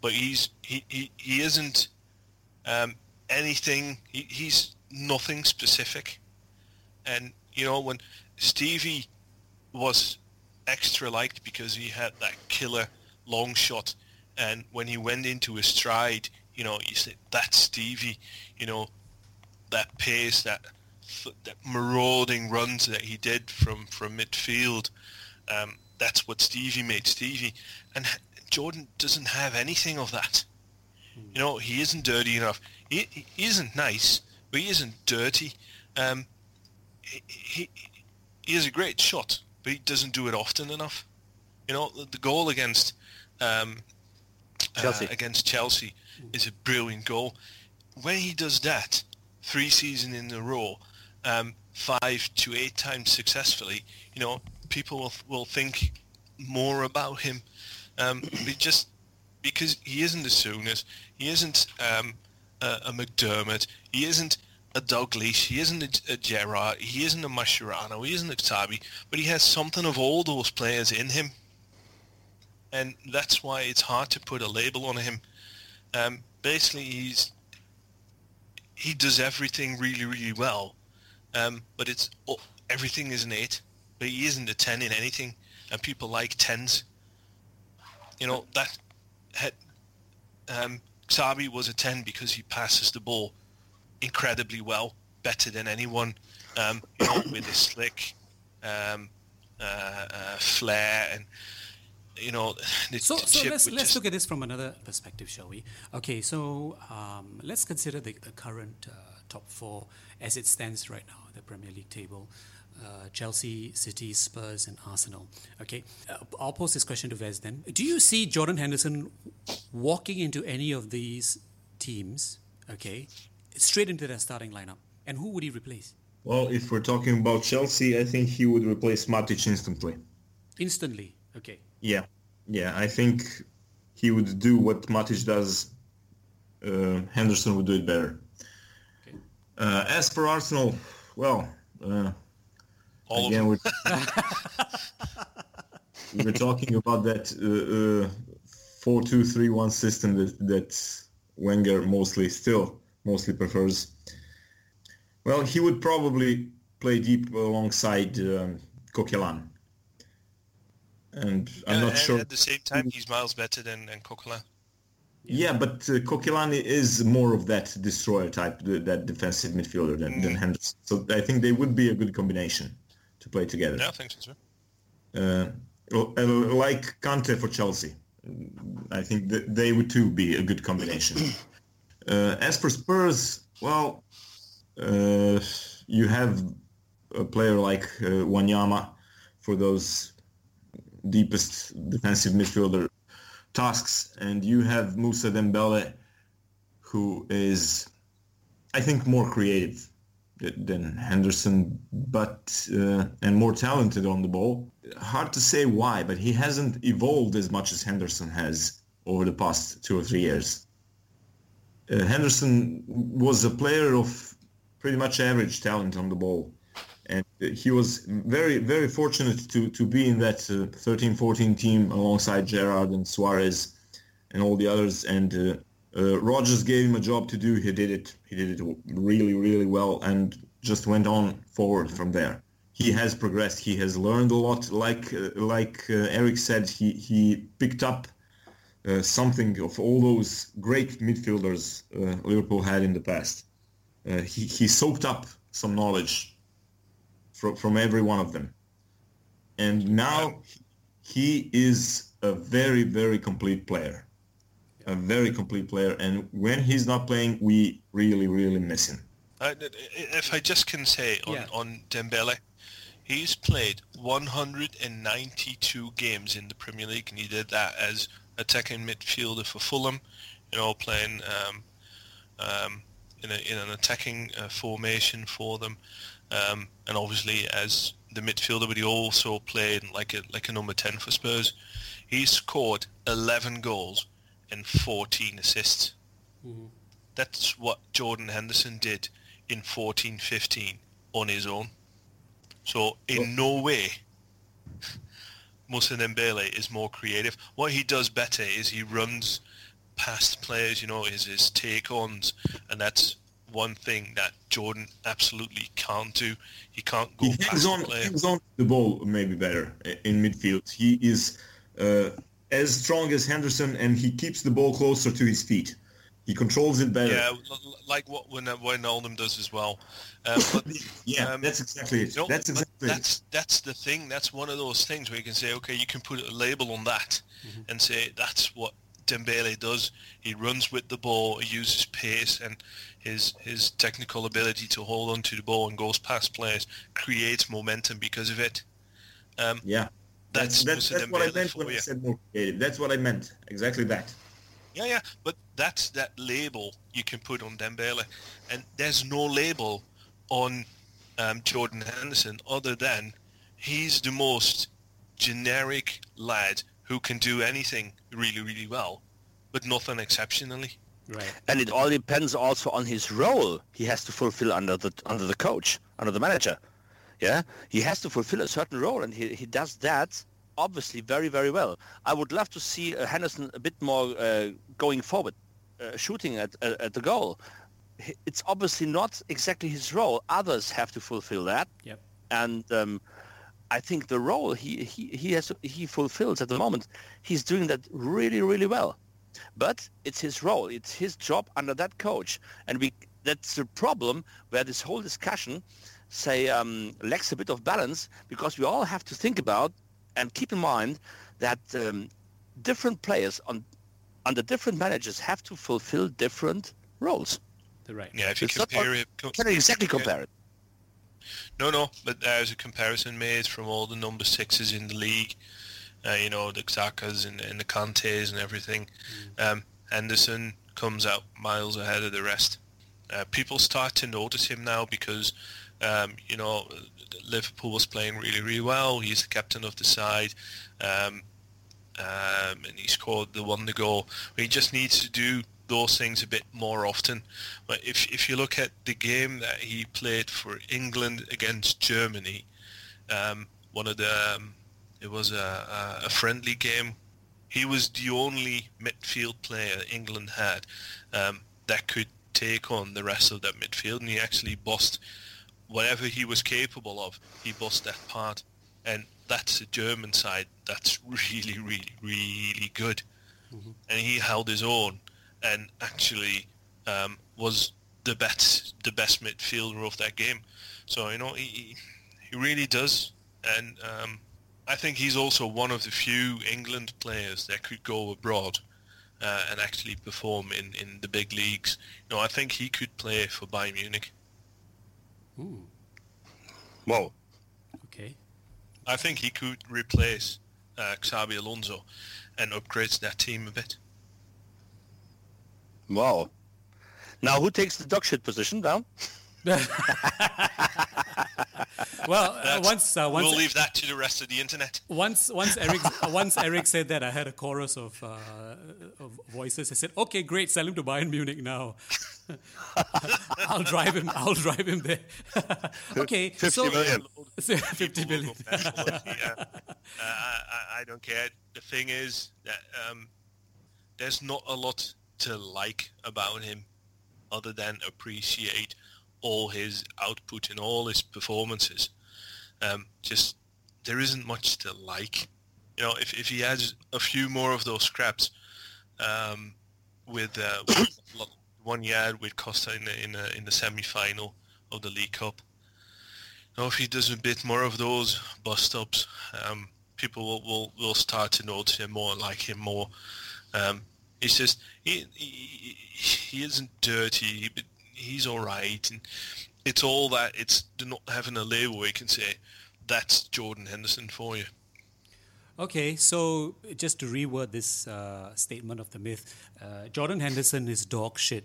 but he's he, he, he isn't um, anything. He, he's nothing specific, and you know when Stevie was extra liked because he had that killer long shot, and when he went into his stride, you know, you said that's Stevie. You know, that pace, that that marauding runs that he did from from midfield. Um, that's what Stevie made Stevie, and Jordan doesn't have anything of that. You know, he isn't dirty enough. He, he isn't nice, but he isn't dirty. Um, he, he he has a great shot, but he doesn't do it often enough. You know, the, the goal against um, Chelsea. Uh, against Chelsea is a brilliant goal. When he does that three seasons in a row, um, five to eight times successfully, you know, people will, will think more about him. Um, just because he isn't a Souness, he isn't um, a, a, McDermott, he isn't a Dalglish, he isn't a, a Gerrard, he isn't a Mascherano, he isn't a Xabi, but he has something of all those players in him. And that's why it's hard to put a label on him. Um, basically, he's he does everything really, really well, um, but it's oh, everything is an eight, but he isn't a ten in anything, and people like tens. You know that had, um, Xabi was a ten because he passes the ball incredibly well, better than anyone. Um, you know, with his slick um, uh, uh, flair and you know, so, so let's let's just... look at this from another perspective, shall we? Okay, so um, let's consider the, the current uh, top four as it stands right now, the Premier League table. Uh, Chelsea, City, Spurs, and Arsenal. Okay, uh, I'll pose this question to Vez then. Do you see Jordan Henderson walking into any of these teams? Okay, straight into their starting lineup, and who would he replace? Well, if we're talking about Chelsea, I think he would replace Matic instantly. Instantly, okay. Yeah, yeah. I think he would do what Matic does. Uh, Henderson would do it better. Okay. Uh, as for Arsenal, well, uh, All again, we're, we're talking about that uh, uh, four-two-three-one system that that Wenger mostly still mostly prefers. Well, he would probably play deep alongside um, Coquelin and I'm not and sure. At the same time, he's miles better than, than Coquelin. Yeah, but uh, Coquelin is more of that destroyer type, that defensive midfielder than, mm. than Henderson. So I think they would be a good combination to play together. Yeah, I think so. Uh, like Kante for Chelsea, I think that they would too be a good combination. uh, as for Spurs, well, uh, you have a player like uh, Wanyama for those deepest defensive midfielder tasks, and you have Moussa Dembele, who is, I think, more creative than Henderson, but uh, and more talented on the ball. Hard to say why, but he hasn't evolved as much as Henderson has over the past two or three years. Uh, Henderson was a player of pretty much average talent on the ball and he was very very fortunate to to be in that uh, 13-14 team alongside Gerrard and Suarez and all the others and uh, uh, Rodgers gave him a job to do. He did it. He did it really really well and just went on forward from there. He has progressed. He has learned a lot. Like uh, like uh, Eric said he he picked up uh, something of all those great midfielders Liverpool had in the past. He he soaked up some knowledge from, from every one of them. And now he is a very, very complete player. A very complete player. And when he's not playing, we really, really miss him. Uh, if I just can say on, yeah. on Dembele, he's played 192 games in the Premier League, and he did that as attacking midfielder for Fulham, you know, playing um, um, in, a, in an attacking uh, formation for them, um, and obviously as the midfielder, but he also played like a like a number ten for Spurs. He scored 11 goals and 14 assists. That's what Jordan Henderson did in 14-15 on his own. So in no way Moussa Dembele is more creative. What he does better is he runs past players, you know, is his take-ons, and that's one thing that Jordan absolutely can't do. He can't go He past hangs the on, player. hangs on the ball maybe better in midfield. He is uh, as strong as Henderson, and he keeps the ball closer to his feet. He controls it better. Yeah, l- l- like what when Wijnaldum does as well. Um, but Yeah, Um, that's exactly it. No, that's but exactly it. that's that's the thing. That's one of those things where you can say, okay, you can put a label on that and say that's what Dembele does. He runs with the ball, he uses pace and his his technical ability to hold on to the ball and goes past players creates momentum because of it. Um, Yeah, that's that's that's, that's what I meant for when I said more creative. That's what I meant. Exactly that. Yeah, yeah, but that's that label you can put on Dembele, and there's no label on um, Jordan Henderson other than he's the most generic lad who can do anything really, really well, but nothing exceptionally. Right. And it all depends also on his role he has to fulfill under the under the coach, under the manager. Yeah, he has to fulfill a certain role, and he, he does that obviously very very well. I would love to see uh, Henderson a bit more uh, going forward, uh, shooting at, at at the goal. It's obviously not exactly his role. Others have to fulfill that, Yep. and um, I think the role he, he, he has he fulfills at the moment, he's doing that really really well. But it's his role, it's his job under that coach, and we that's the problem where this whole discussion, say, um, lacks a bit of balance because we all have to think about and keep in mind that um, different players on under different managers have to fulfill different roles. The right. Yeah, if you It's compare all- it, co- Can exactly compare it. No, no, but there's a comparison made from all the number sixes in the league. Uh, you know, the Xhakas and, and the Kantes and everything. Um, Henderson comes out miles ahead of the rest. Uh, people start to notice him now because, um, you know, Liverpool was playing really, really well. He's the captain of the side. Um, um, and he scored the one to goal. He just needs to do those things a bit more often. But if if you look at the game that he played for England against Germany, um, one of the um, it was a, a, a friendly game. He was the only midfield player England had um, that could take on the rest of that midfield, and he actually bossed whatever he was capable of. He bossed that part, and that's the German side that's really, really, really good. And he held his own, and actually um, was the best, the best midfielder of that game. So you know, he he really does, and um, I think he's also one of the few England players that could go abroad uh, and actually perform in, in the big leagues. You know, I think he could play for Bayern Munich. Ooh. Whoa. Okay. I think he could replace uh, Xabi Alonso and upgrade that team a bit. Wow. Now who takes the dog shit position down? Well, uh, once uh, once we'll leave that to the rest of the internet. once once Eric once Eric said that, I had a chorus of, uh, of voices. I said, "Okay, great, sell him to Bayern Munich now. I'll drive him. I'll drive him there." okay, 50 so million. So, fifty People will million. go back for it, yeah. Uh, I, I- I don't care. The thing is that um, there's not a lot to like about him other than appreciate all his output and all his performances. Um, just there isn't much to like. You know, if, if he has a few more of those scraps um, with, uh, with one yard with Costa in the in the, in the semi final of the League Cup. Now, if he does a bit more of those bust ups, um, people will, will, will start to notice him more, like him more. Um, it's just he, he he isn't dirty, but he's all right, and it's all that. It's not having a label where you can say that's Jordan Henderson for you. Okay, so just to reword this uh, statement of the myth, uh, Jordan Henderson is dog shit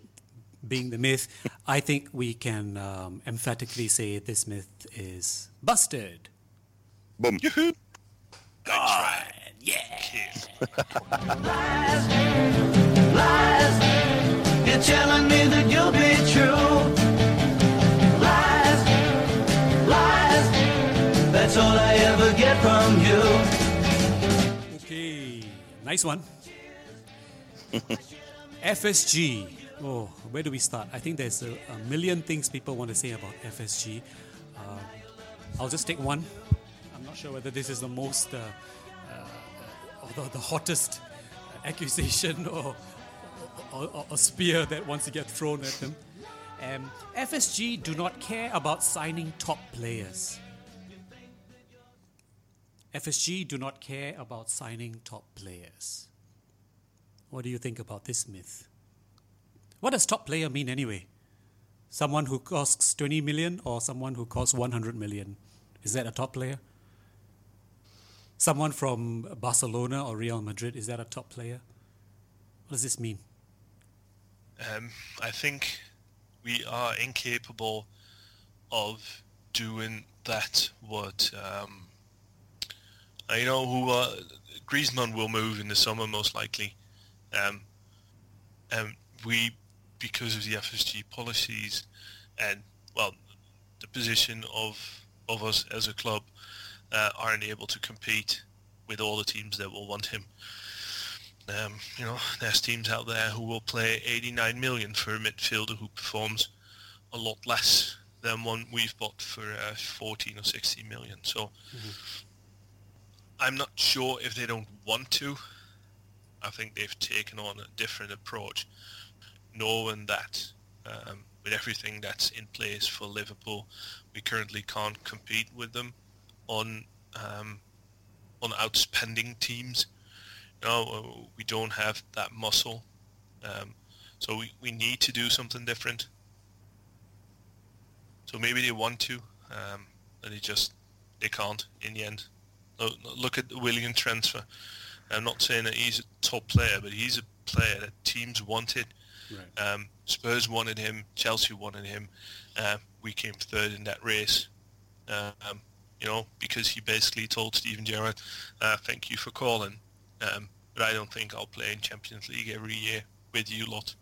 being the myth, I think we can um, emphatically say this myth is busted. Boom. Yoo-hoo. That's right. Yeah. Kid. Lies, you're telling me that you'll be true. Lies, lies, that's all I ever get from you. Okay, nice one. FSG. Oh, where do we start? I think there's a, a million things people want to say about FSG. Uh, I'll just take one. I'm not sure whether this is the most uh, uh, or the, the hottest accusation or, or, or a spear that wants to get thrown at them. Um, FSG do not care about signing top players. FSG do not care about signing top players. What do you think about this myth? What does top player mean anyway? Someone who costs 20 million or someone who costs 100 million? Is that a top player? Someone from Barcelona or Real Madrid, is that a top player? What does this mean? Um, I think we are incapable of doing that. What um, I know who uh, Griezmann will move in the summer most likely. Um, and we, because of the FSG policies and well, the position of of us as a club, uh, aren't able to compete with all the teams that will want him. Um, you know, there's teams out there who will play 89 million for a midfielder who performs a lot less than one we've bought for uh, 14 or 16 million. So I'm not sure if they don't want to. I think they've taken on a different approach, knowing that um, with everything that's in place for Liverpool, we currently can't compete with them on um, on outspending teams. You know, uh, we don't have that muscle, um, so we, we need to do something different. So maybe they want to, um, and they just they can't in the end. Look, look at the Willian transfer. I'm not saying that he's a top player, but he's a player that teams wanted. Right. Um, Spurs wanted him. Chelsea wanted him. Uh, we came third in that race. Um, you know, because he basically told Steven Gerrard, uh, "Thank you for calling, um, but I don't think I'll play in Champions League every year with you lot.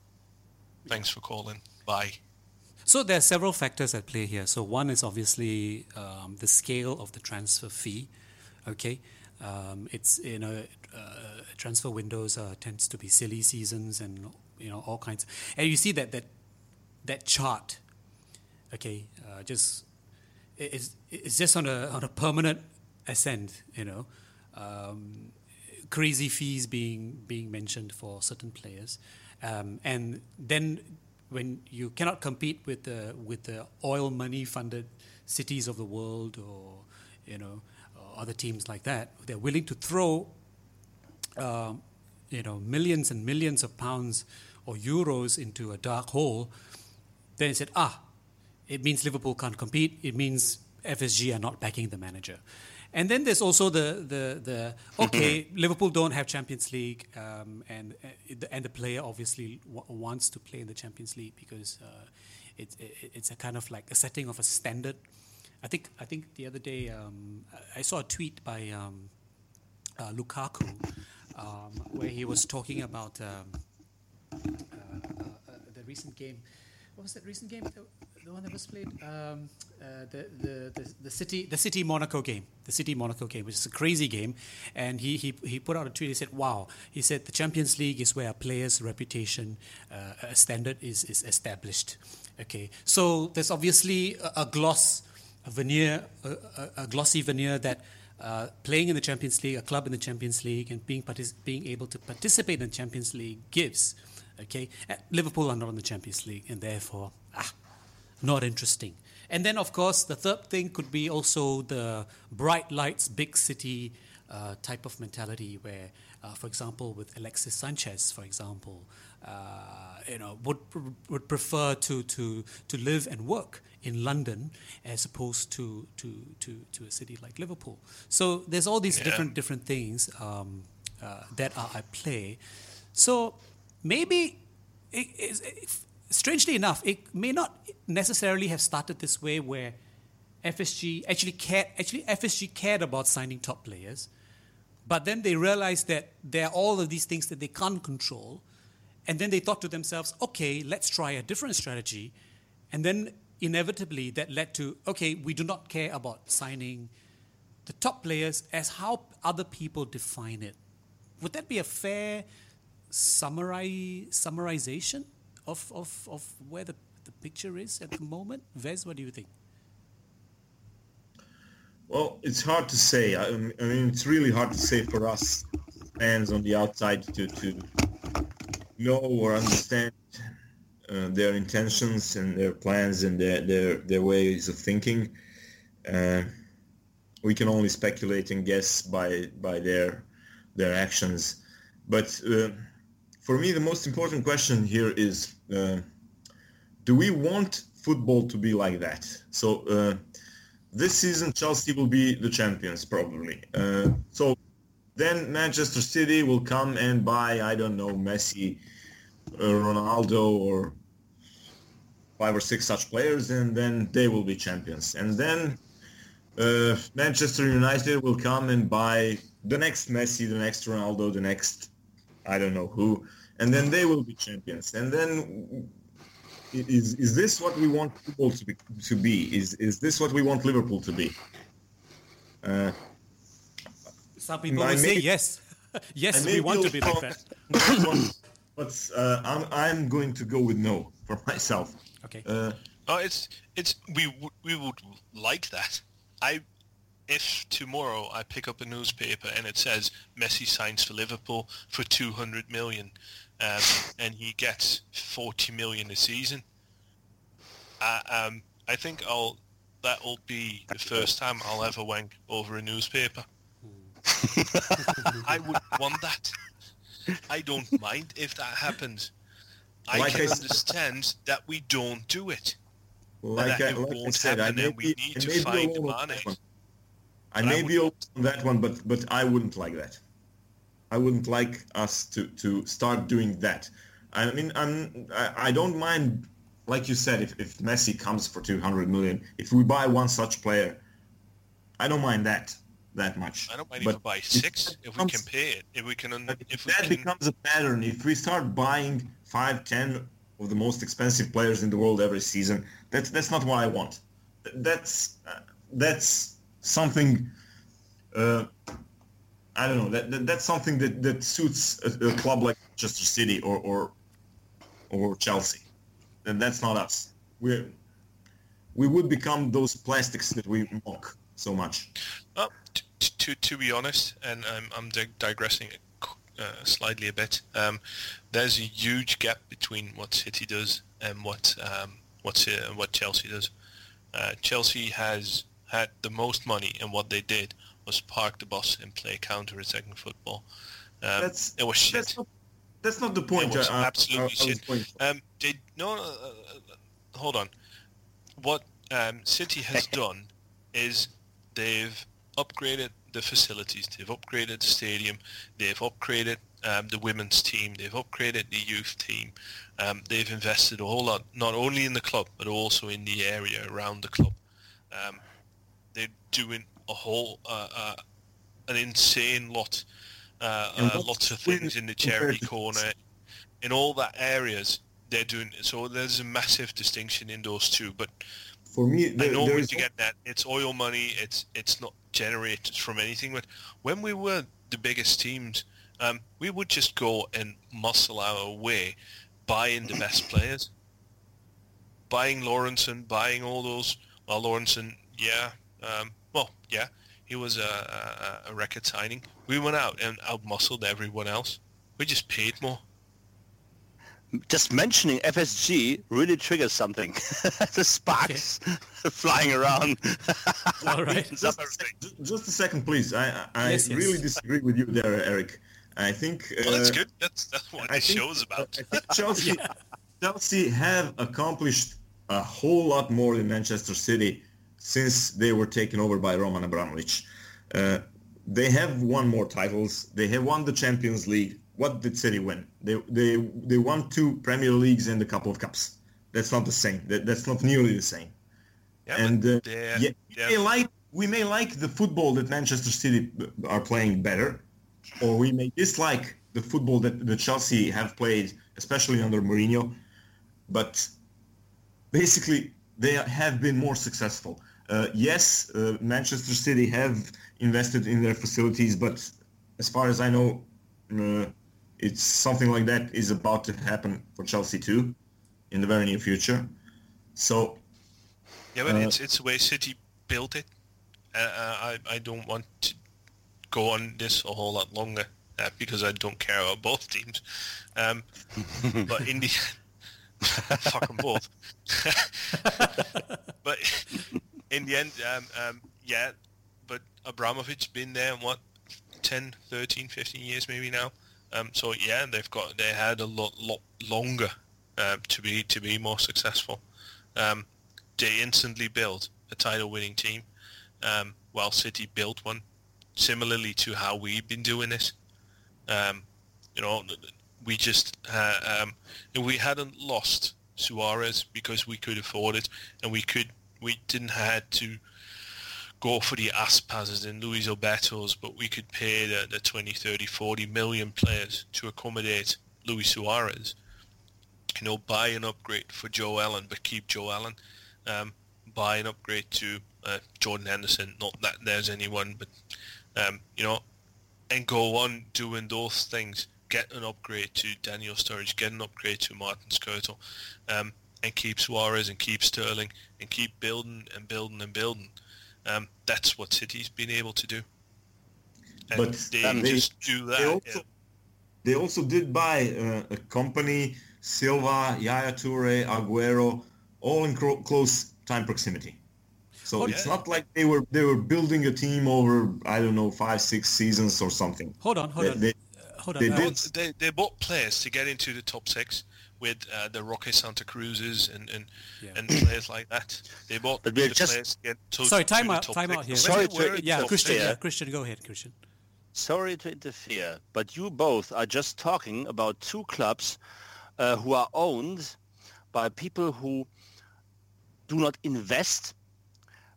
Thanks for calling. Bye." So there are several factors at play here. So one is obviously um, the scale of the transfer fee. Okay, um, it's you know uh, transfer windows uh, tends to be silly seasons and you know all kinds. And you see that that that chart. Okay, uh, just it- it's it's just on a on a permanent ascent. You know. Um, crazy fees being being mentioned for certain players, um, and then when you cannot compete with the with the oil money funded cities of the world or you know other teams like that, they're willing to throw um, you know millions and millions of pounds or euros into a dark hole. Then it said, ah, it means Liverpool can't compete. It means FSG are not backing the manager. And then there's also the the the okay, Liverpool don't have Champions League, um, and uh, the- and the player obviously w- wants to play in the Champions League because uh, it's it, it's a kind of like a setting of a standard. I think I think the other day um, I I saw a tweet by um, uh, Lukaku um, where he was talking about um, uh, uh, uh, the recent game. What was that recent game? The, the one that was played, um, uh, the, the the the city the city Monaco game, the city Monaco game, which is a crazy game. And he he he put out a tweet. He said, "Wow," he said, "the Champions League is where a player's reputation, uh, a standard is is established." Okay, so there's obviously a, a gloss, a veneer, a, a, a glossy veneer that. Uh, playing in the Champions League, a club in the Champions League, and being partic- being able to participate in the Champions League gives. Okay, Uh, Liverpool are not in the Champions League, and therefore, ah, not interesting. And then, of course, the third thing could be also the bright lights, big city uh, type of mentality, where, uh, for example, with Alexis Sanchez, for example, you know, would would prefer to to to live and work in London as opposed to to to, to a city like Liverpool. So there's all these Yeah. different different things um, uh, that are at play. So maybe it, it, strangely enough, it may not necessarily have started this way where FSG actually cared, actually FSG cared about signing top players, but then they realized that there are all of these things that they can't control, and then they thought to themselves, okay, let's try a different strategy, and then inevitably that led to, okay, we do not care about signing the top players as how other people define it. Would that be a fair summary summarization of, of, of where the, the picture is at the moment? Vez, what do you think? Well, it's hard to say. I, mean, it's really hard to say for us fans on the outside to, to know or understand uh, their intentions and their plans and their, their, their ways of thinking. Uh, we can only speculate and guess by by their their actions. But uh, for me, the most important question here is: uh, Do we want football to be like that? So uh, this season, Chelsea will be the champions probably. Uh, so then Manchester City will come and buy I don't know Messi, Ronaldo, or five or six such players, and then they will be champions. And then uh, Manchester United will come and buy the next Messi, the next Ronaldo, the next I don't know who, and then they will be champions. And then is is this what we want football to be? To be is is this what we want Liverpool to be? Uh, Some people I will say yes. yes, I we want to be like that. on that one, but uh, I'm I'm going to go with no for myself. Okay. Uh, Oh, it's it's we w- we would like that. I if tomorrow I pick up a newspaper and it says Messi signs for Liverpool for 200 million, um, and he gets 40 million a season, I, um, I think I'll that will be the first time I'll ever wank over a newspaper. I would want that. I don't mind if that happens. I Like can I understand that we don't do it. like that I, it like I won't said, I happen may and we be, need I to may be find alone on that one. I But I may would- be alone on that one, but but I wouldn't like that. I wouldn't like us to to start doing that. I mean, I'm I, I don't mind, like you said, if if Messi comes for 200 million, if we buy one such player, I don't mind that that much. I don't mind But even buy six if we can pay it. If we can, if if we that can. becomes a pattern, if we start buying five, ten of the most expensive players in the world every season, that's that's not what I want. That's uh, that's something. Uh, I don't know. That, that that's something that, that suits a, a club like Manchester City or or or Chelsea. And that's not us. We we would become those plastics that we mock so much. Oh, t- t- to to be honest, and I'm I'm dig- digressing uh, slightly a bit. Um, there's a huge gap between what City does and what um, what uh, what Chelsea does. Uh, Chelsea has had the most money, and what they did was park the bus and play counter-attacking football. Um, That's it was shit. That's not, that's not the point. It was I- absolutely I shit. Um, they no, uh, hold on. What um, City has done is they've upgraded the facilities. They've upgraded the stadium. They've upgraded um, the women's team. They've upgraded the youth team. Um, they've invested a whole lot, not only in the club but also in the area around the club. Um, they're doing a whole, uh, uh, an insane lot, uh, uh, lots of things in the charity corner, in all that areas. They're doing so. There's a massive distinction in those two, but For me, I know there is you get that it's oil money. It's it's not generated from anything. But when we were the biggest teams, um, we would just go and muscle our way, buying the best players, buying Lawrenson, buying all those. Well, Lawrenson, yeah, um, well, yeah, he was a, a, a record signing. We went out and out muscled everyone else. We just paid more. Just mentioning FSG really triggers something. the sparks flying around. All right. Just, a everything. sec- ju- just a second, please. I I Yes, yes. really disagree with you there, Eric. I think. Uh, Well, that's good. That's that's what I the think- show's about. I think Chelsea, Chelsea have accomplished a whole lot more than Manchester City since they were taken over by Roman Abramovich. Uh, they have won more titles. They have won the Champions League. What did City win? They they they won two Premier Leagues and a couple of cups. that's not the same. That, that's not nearly the same. Yeah, and uh, they're- yeah, we may like we may like the football that Manchester City are playing better, or we may dislike the football that the Chelsea have played, especially under Mourinho. But basically, they have been more successful. Uh, yes, uh, Manchester City have invested in their facilities, but as far as I know, uh, it's something like that is about to happen for Chelsea too, in the very near future. So Yeah, but Uh, it's it's the way City built it. Uh, uh, I I don't want to go on this a whole lot longer uh, because I don't care about both teams. Um, but in the fuck 'em both. but in the end, um, um, yeah. But Abramovich has been there what 10, 13, 15 years maybe now. Um, so yeah, they've got they had a lot lot longer uh, to be to be more successful. Um, they instantly built a title-winning team, um, while City built one, similarly to how we've been doing this. Um, you know, we just uh, we hadn't lost Suarez because we could afford it, and we could we didn't had to go for the Aspases and Luis Albertos, but we could pay the, the 20, 30, 40 million players to accommodate Luis Suarez. You know, buy an upgrade for Joe Allen, but keep Joe Allen. Um, buy an upgrade to uh, Jordan Henderson. Not that there's anyone, but um, you know, and go on doing those things. Get an upgrade to Daniel Sturridge. Get an upgrade to Martin Skrtel, um, and keep Suarez and keep Sterling and keep building and building and building. Um, that's what City's been able to do. And But they um, they- just do that. they yeah. also, they also did buy uh, a Kompany, Silva, Yaya Toure, Aguero, all in cro- close time proximity. So Oh, it's yeah. not like they were they were building a team over I don't know five six seasons or something. Hold on, hold They- on, they- Uh, hold on. they uh, did- Well, they, they bought players to get into the top six with uh, the Roque Santa Cruzes and, and, Yeah. and players like that. They bought But we're the just- players to Sorry, to time the out, time six. out here. Sorry to in yeah, Christian, yeah, Christian, go ahead, Christian. Sorry to interfere, but you both are just talking about two clubs uh, who are owned by people who do not invest,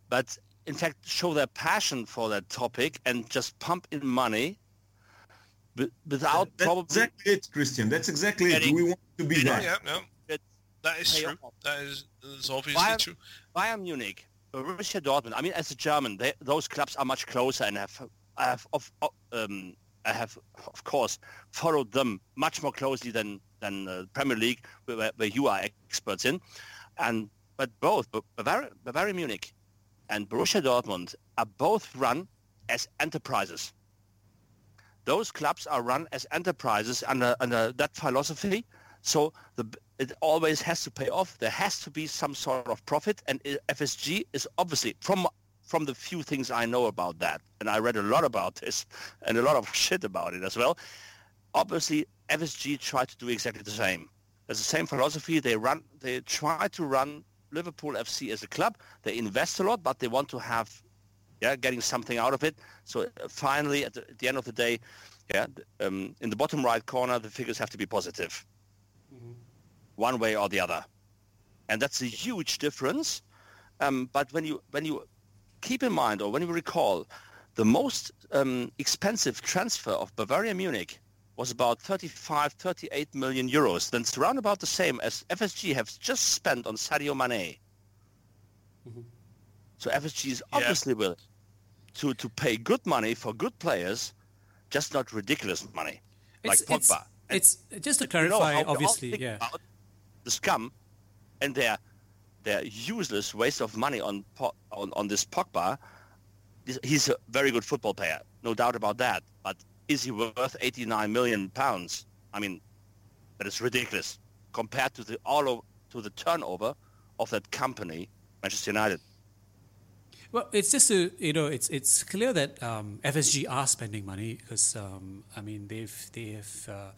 but in fact show their passion for that topic and just pump in money wi- without That's probably exactly it, Christian. That's exactly it. Getting- We want to be Yeah, that. yeah, no, It- that is true. off. That is, that is obviously Bayern- true. Bayern Munich, Borussia Dortmund. I mean, as a German, they, those clubs are much closer, and have I have of of, um, I have of course followed them much more closely than than the Premier League, where, where you are experts in. And but both Ba- Bavaria, Bavaria Munich and Borussia Dortmund are both run as enterprises. Those clubs are run as enterprises under under that philosophy. So the it always has to pay off. There has to be some sort of profit, and FSG is obviously from from the few things I know about that, and I read a lot about this and a lot of shit about it as well. Obviously, FSG tried to do exactly the same. There's the same philosophy. They run, they try to run Liverpool FC as a club. They invest a lot, but they want to have, yeah, getting something out of it. So uh, finally, at the, at the end of the day, yeah, um, in the bottom right corner, the figures have to be positive, one way or the other, and that's a huge difference. Um, but when you when you keep in mind or when you recall, the most um, expensive transfer of Bavaria Munich was about 35, 38 million euros. Then it's around about the same as FSG has just spent on Sadio Mane. So FSG is Yeah. obviously willing to, to pay good money for good players, just not ridiculous money like It's, it's, Pogba. And it's just to you know clarify, obviously, yeah. about the scum and their their useless waste of money on on, on this Pogba. He's- He's a very good football player, no doubt about that. But is he worth 89 million pounds? I mean, that is ridiculous compared to the all of, to the turnover of that company, Manchester United. Well, it's just to you know, it's it's clear that um, FSG are spending money because um, I mean they've they've uh,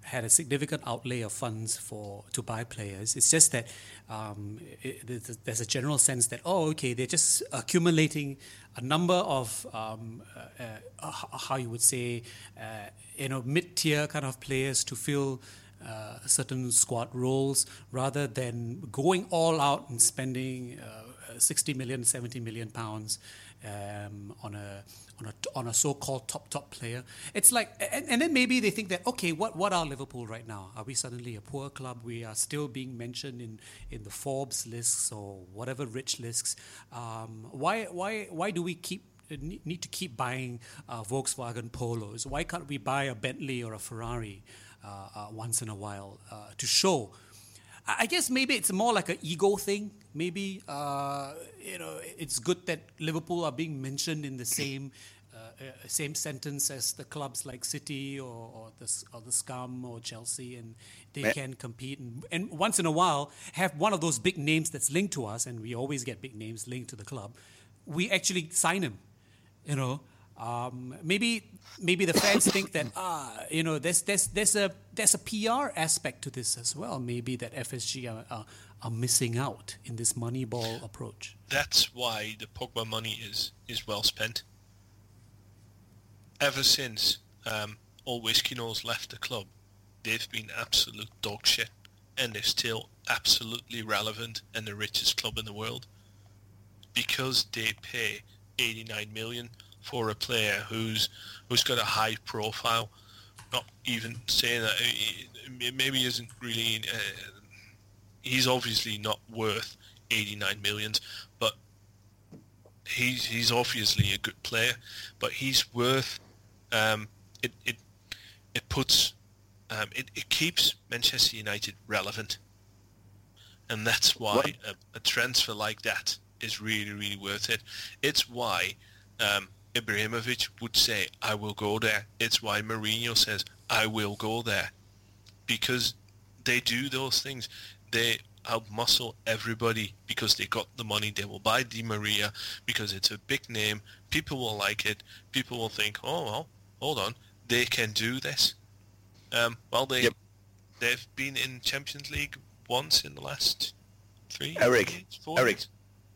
had a significant outlay of funds for to buy players. It's just that um, it, there's- there's a general sense that oh, okay, they're just accumulating a number of um, uh, uh, how you would say uh, you know mid-tier kind of players to fill uh, certain squad roles rather than going all out and spending uh, 60 million, 70 million pounds um, on a on a on a so-called top top player. It's like, and, and then maybe they think that okay, what what are Liverpool right now? Are we suddenly a poor club? We are still being mentioned in in the Forbes lists or whatever rich lists. Um, why why why do we keep need to keep buying uh, Volkswagen Polos? Why can't we buy a Bentley or a Ferrari uh, uh, once in a while uh, to show? I guess maybe it's more like an ego thing. Maybe uh, you know it's good that Liverpool are being mentioned in the same uh, uh, same sentence as the clubs like City or, or the or the Scum or Chelsea, and they can compete and, and once in a while have one of those big names that's linked to us, and we always get big names linked to the club. We actually sign him, you know. Um, maybe maybe the fans think that ah you know there's there's there's a there's a PR aspect to this as well. Maybe that FSG are, are, are missing out in this money ball approach. That's why the Pogba money is is well spent. Ever since um, all whiskey nose left the club, they've been absolute dog shit, and they're still absolutely relevant and the richest club in the world because they pay 89 million for a player who's who's got a high profile. Not even saying that he- he maybe isn't really. Uh, he's obviously not worth 89 millions, but he's he's obviously a good player. But he's worth. Um, it it it puts um, it, it keeps Manchester United relevant, and that's why a, a transfer like that is really really worth it. It's why um, Ibrahimovic would say, "I will go there." It's why Mourinho says, "I will go there," because they do those things. They outmuscle everybody because they got the money. They will buy Di Maria because it's a big name. People will like it. People will think, "Oh well, hold on, they can do this." Um, well, they Yep. they've been in Champions League once in the last three. Eric, years, Eric, years.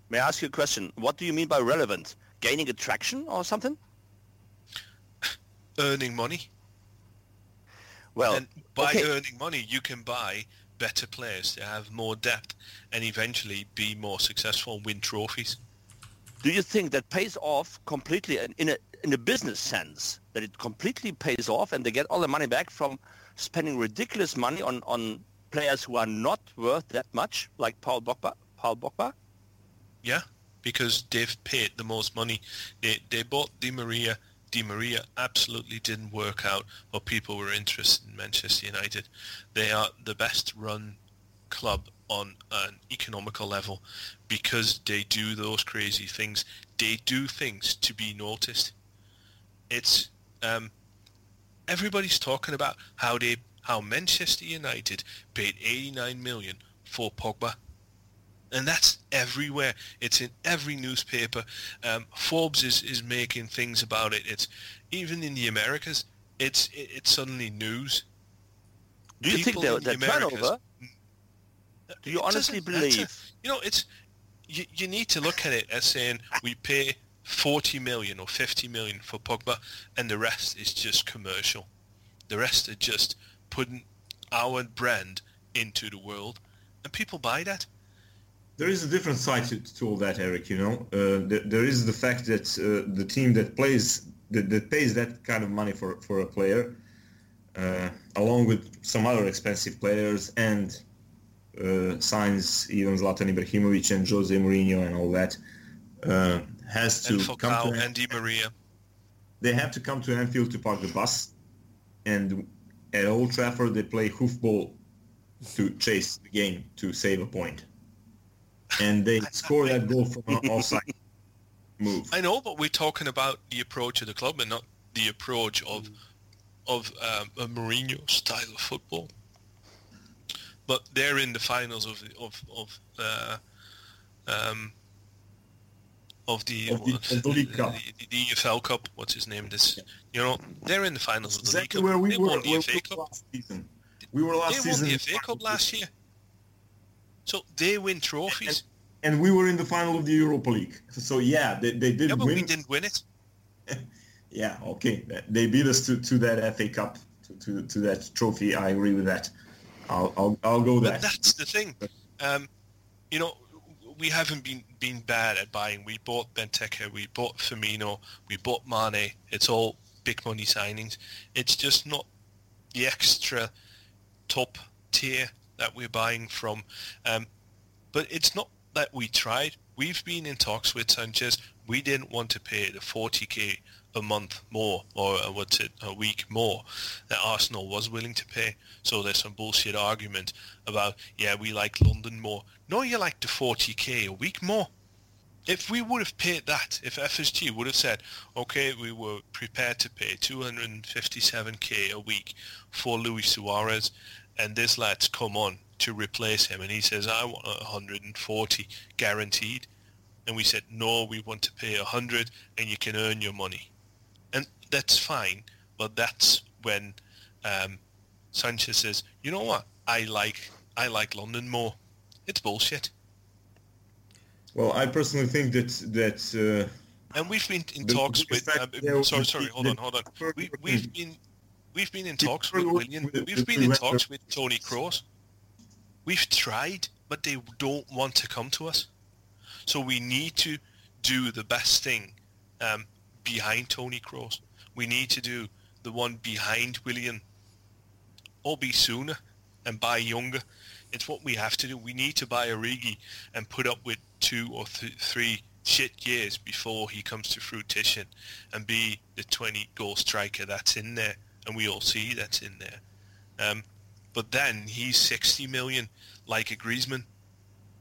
may I ask you a question? What do you mean by relevant? Gaining attraction or something? earning money. Well, and by okay. earning money, you can buy better players to have more depth and eventually be more successful, and win trophies. do you think that pays off completely in- in a in a business sense that it completely pays off and they get all the money back from spending ridiculous money on on players who are not worth that much like Paul Pogba Paul Pogba Yeah, because they've paid the most money. They they bought Di Maria. Di Maria absolutely didn't work out, or people were interested in Manchester United. They are the best run club on an economical level because they do those crazy things. They do things to be noticed. It's um, everybody's talking about how they how Manchester United paid 89 million for Pogba and that's everywhere. It's in every newspaper. Um, Forbes is, is making things about it. It's even in the Americas. It's it, it's suddenly news. do you think People the, in the turnover do you honestly believe You know, it's you, you need to look at it as saying we pay 40 million or 50 million for Pogba, and the rest is just commercial. The rest are just putting our brand into the world, and people buy that. There is a different side to, to all that, Eric. You know, uh, there, there is the fact that uh, the team that plays that, that pays that kind of money for for a player, uh, along with some other expensive players, and uh, signs even Zlatan Ibrahimovic and Jose Mourinho and all that, uh, has to and come to and Di Maria. they have to come to Anfield to park the bus, and at Old Trafford they play hoofball to chase the game to save a point, and they score that goal from an offside move. I know, but we're talking about the approach of the club and not the approach of of um, a Mourinho style of football. But they're in the finals of the- of of uh, um, of the Of the- of the League Cup. the, the EFL Cup. What's his name? This you know they're in the finals of the Exactly League Cup. where we they were, won the where FA were Cup. last season. We were last They won the FA Cup last year. So they win trophies. and we were in the final of the Europa League. So yeah, they, they did yeah, but win. we didn't win it. Yeah, okay. They beat us to, to that FA Cup, to, to, to that trophy. I agree with that. I'll I'll, I'll go But that. that's the thing. Um, you know, we haven't been been bad at buying. We bought Benteke, we bought Firmino, we bought Mane. It's all big money signings. It's just not the extra top tier that we're buying from. Um, but it's not that we tried. We've been in talks with Sanchez. We didn't want to pay the 40k a month more, or uh, what's it, a week more, that Arsenal was willing to pay. So there's some bullshit argument about, yeah, we like London more. No, you like the 40k a week more. If we would have paid that, if FSG would have said, okay, we were prepared to pay 257k a week for Luis Suarez, and this lad's come on to replace him, and he says, I want 140 guaranteed. And we said, no, we want to pay 100 and you can earn your money. And that's fine, but that's when um, Sanchez says, you know what, I like, I like London more. It's bullshit. Well, I personally think that that uh, And we've been in talks with. Uh, sorry, sorry. Hold on, hold on. We, we've been we've been in talks with Willian. We've been in talks with Tony Kroos. We've tried, but they don't want to come to us. So we need to do the best thing um, behind Tony Kroos. We need to do the one behind Willian, or be sooner and buy younger. It's what we have to do. We need to buy Origi and put up with two or th- three shit years before he comes to fruition and be the 20 goal striker that's in there. And we all see that's in there. Um, but then he's 60 million like a Griezmann.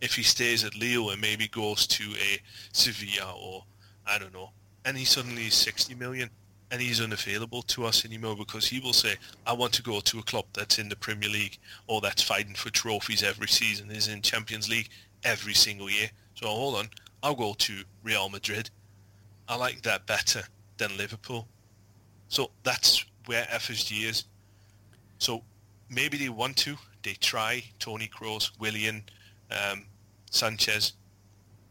If he stays at Lille and maybe goes to a Sevilla or I don't know, and he suddenly is 60 million and he's unavailable to us anymore because he will say, I want to go to a club that's in the Premier League or that's fighting for trophies every season, is in Champions League every single year. So hold on, I'll go to Real Madrid. I like that better than Liverpool. So that's where FSG is. So maybe they want to, they try, Tony Kroos, Willian, um, Sanchez,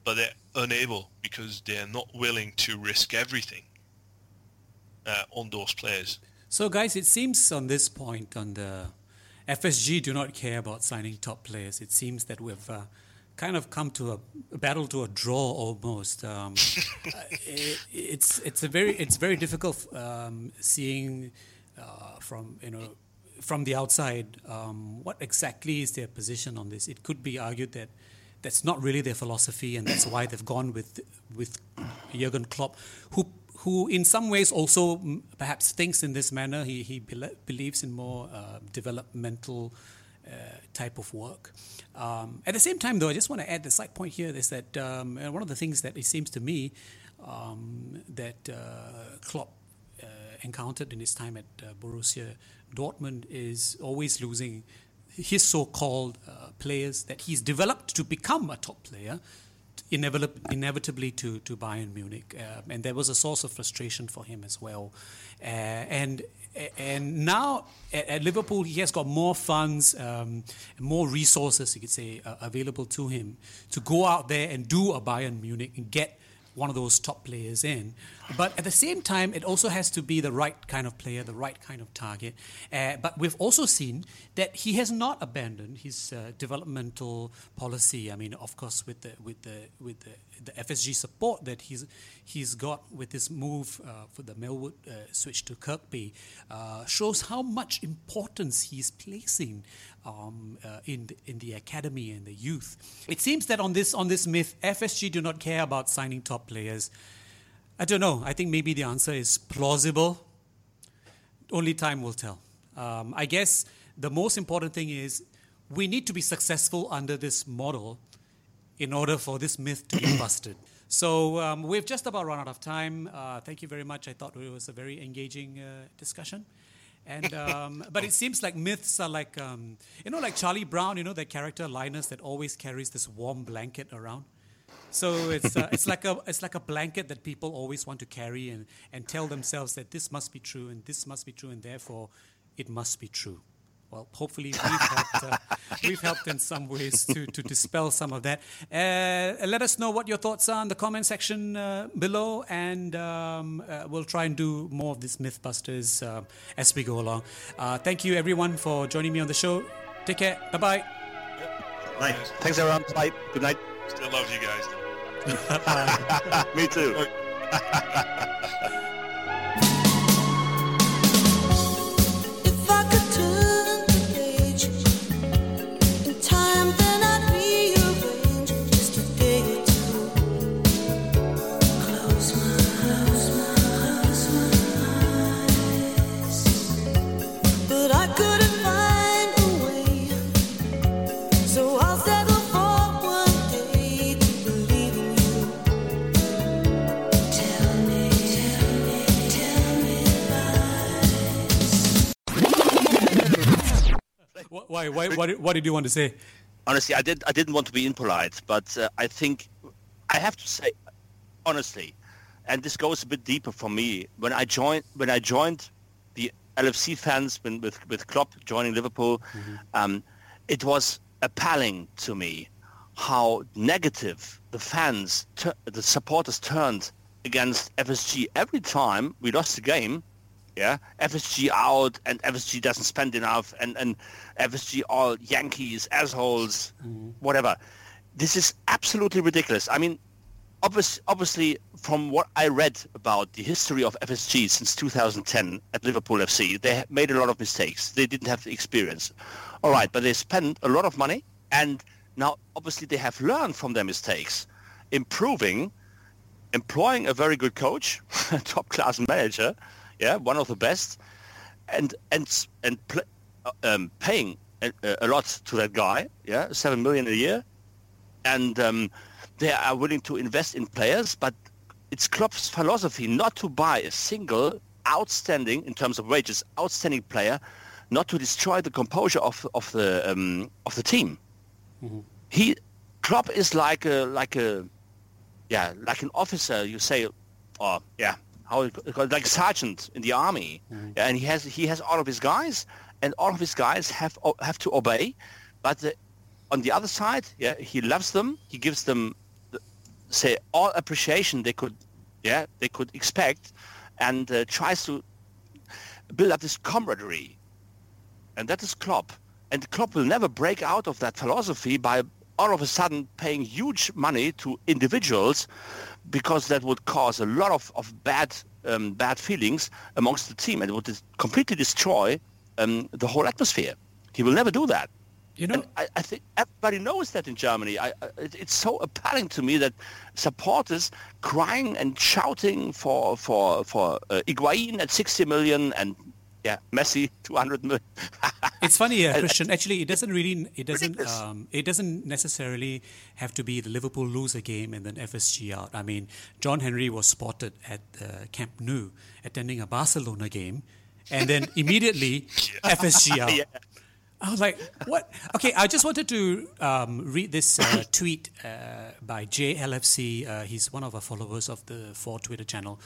but they're unable because they're not willing to risk everything uh, on those players. So, guys, it seems on this point, on the FSG do not care about signing top players. It seems that we've uh, kind of come to a, a battle to a draw almost. Um, uh, it, it's it's a very it's very difficult um, seeing uh, from you know from the outside um, what exactly is their position on this. It could be argued that that's not really their philosophy, and that's why they've gone with with Jurgen Klopp, who who in some ways also mm, perhaps thinks in this manner. He he bel- believes in more uh, developmental uh, type of work. Um, at the same time, though, I just want to add the side point here is that um, one of the things that it seems to me um, that uh, Klopp uh, encountered in his time at uh, Borussia Dortmund is always losing his so-called uh, players that he's developed to become a top player, inevitably, inevitably to, to Bayern Munich. Uh, and there was a source of frustration for him as well. Uh, and and now at, at, Liverpool, he has got more funds, um, more resources, you could say, uh, available to him to go out there and do a Bayern Munich and get one of those top players in. But at the same time, it also has to be the right kind of player, the right kind of target. Uh, but we've also seen that he has not abandoned his uh, developmental policy. I mean, of course, with the with the with the, the FSG support that he's he's got with this move uh, for the Melwood uh, switch to Kirkby, uh, shows how much importance he's placing um, uh, in the, in the academy and the youth. It seems that on this on this myth, FSG do not care about signing top players. I don't know. I think maybe the answer is plausible. Only time will tell. Um, I guess the most important thing is we need to be successful under this model in order for this myth to be busted. So um, we've just about run out of time. Uh, thank you very much. I thought it was a very engaging uh, discussion. And um, but it seems like myths are like um, you know, like Charlie Brown. You know, that character Linus that always carries this warm blanket around. So it's uh, it's like a it's like a blanket that people always want to carry and, and tell themselves that this must be true and this must be true and therefore it must be true. Well, hopefully we've helped, uh, we've helped in some ways to, to dispel some of that. Uh, let us know what your thoughts are in the comment section uh, below, and um, uh, we'll try and do more of these MythBusters uh, as we go along. Uh, thank you, everyone, for joining me on the show Take care. Bye bye. Bye. Thanks, everyone. Bye. Good night. Still love you guys. Though. Me too. Why? Why? What, did- what did you want to say? honestly, I did. I didn't want to be impolite, but uh, I think I have to say, honestly, and this goes a bit deeper for me. When I joined, when I joined the LFC fans when, with with Klopp joining Liverpool, um, it was appalling to me how negative the fans, the supporters turned against FSG every time we lost the game yeah? FSG out and FSG doesn't spend enough and and FSG all Yankees assholes mm-hmm. whatever. This is absolutely ridiculous. I mean obvious, obviously from what I read about the history of FSG since 2010 at Liverpool FC they made a lot of mistakes. They didn't have the experience. All right but they spent a lot of money and now obviously they have learned from their mistakes. Improving employing a very good coach, top class manager, yeah, one of the best, and and and pl- uh, um, paying a, a lot to that guy, yeah, seven million a year, and um, they are willing to invest in players, but it's Klopp's philosophy not to buy a single outstanding in terms of wages, outstanding player, not to destroy the composure of of the um, of the team. He Klopp is like a like a yeah, like an officer, you say, or yeah, how it like sergeant in the army, yeah, and he has he has all of his guys, and all of his guys have have to obey, but the, on the other side, yeah, he loves them, he gives them, the- say, all appreciation they could, yeah, they could expect, and uh, tries to build up this camaraderie, and that is Klopp. And Klopp will never break out of that philosophy by all of a sudden paying huge money to individuals because that would cause a lot of, of bad um, bad feelings amongst the team and it would completely destroy um, the whole atmosphere. He will never do that. You know, And I, I think everybody knows that in Germany. I, I, it's so appalling to me that supporters crying and shouting for for for uh, Higuain at 60 million and yeah, Messi 200 million. It's funny, uh, Christian. Actually, it doesn't really, it doesn't, um, it doesn't necessarily have to be the Liverpool lose a game and then FSG out. I mean, John Henry was spotted at uh, Camp Nou attending a Barcelona game, and then immediately FSG out. Yeah. I was like, what? Okay, I just wanted to um, read this uh, tweet uh, by JLFC. Uh, he's one of our followers of the Four Twitter channel.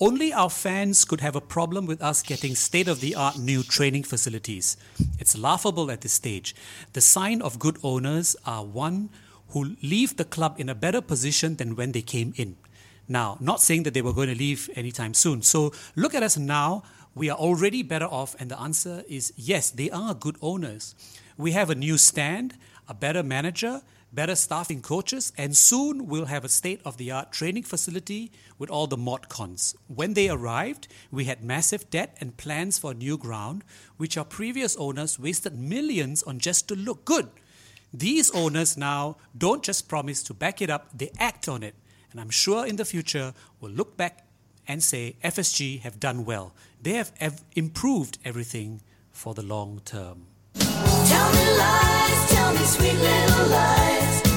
Only our fans could have a problem with us getting state of the art new training facilities. It's laughable at this stage. The sign of good owners are one who leave the club in a better position than when they came in. Now, not saying that they were going to leave anytime soon. So look at us now. We are already better off, and the answer is yes, they are good owners. We have a new stand, a better manager, better staffing coaches, and soon we'll have a state of the art training facility with all the mod cons. When they arrived, we had massive debt and plans for new ground, which our previous owners wasted millions on just to look good. These owners now don't just promise to back it up, they act on it. And I'm sure in the future we'll look back and say FSG have done well. They have ev- improved everything for the long term. Tell me lies, tell me sweet little lies.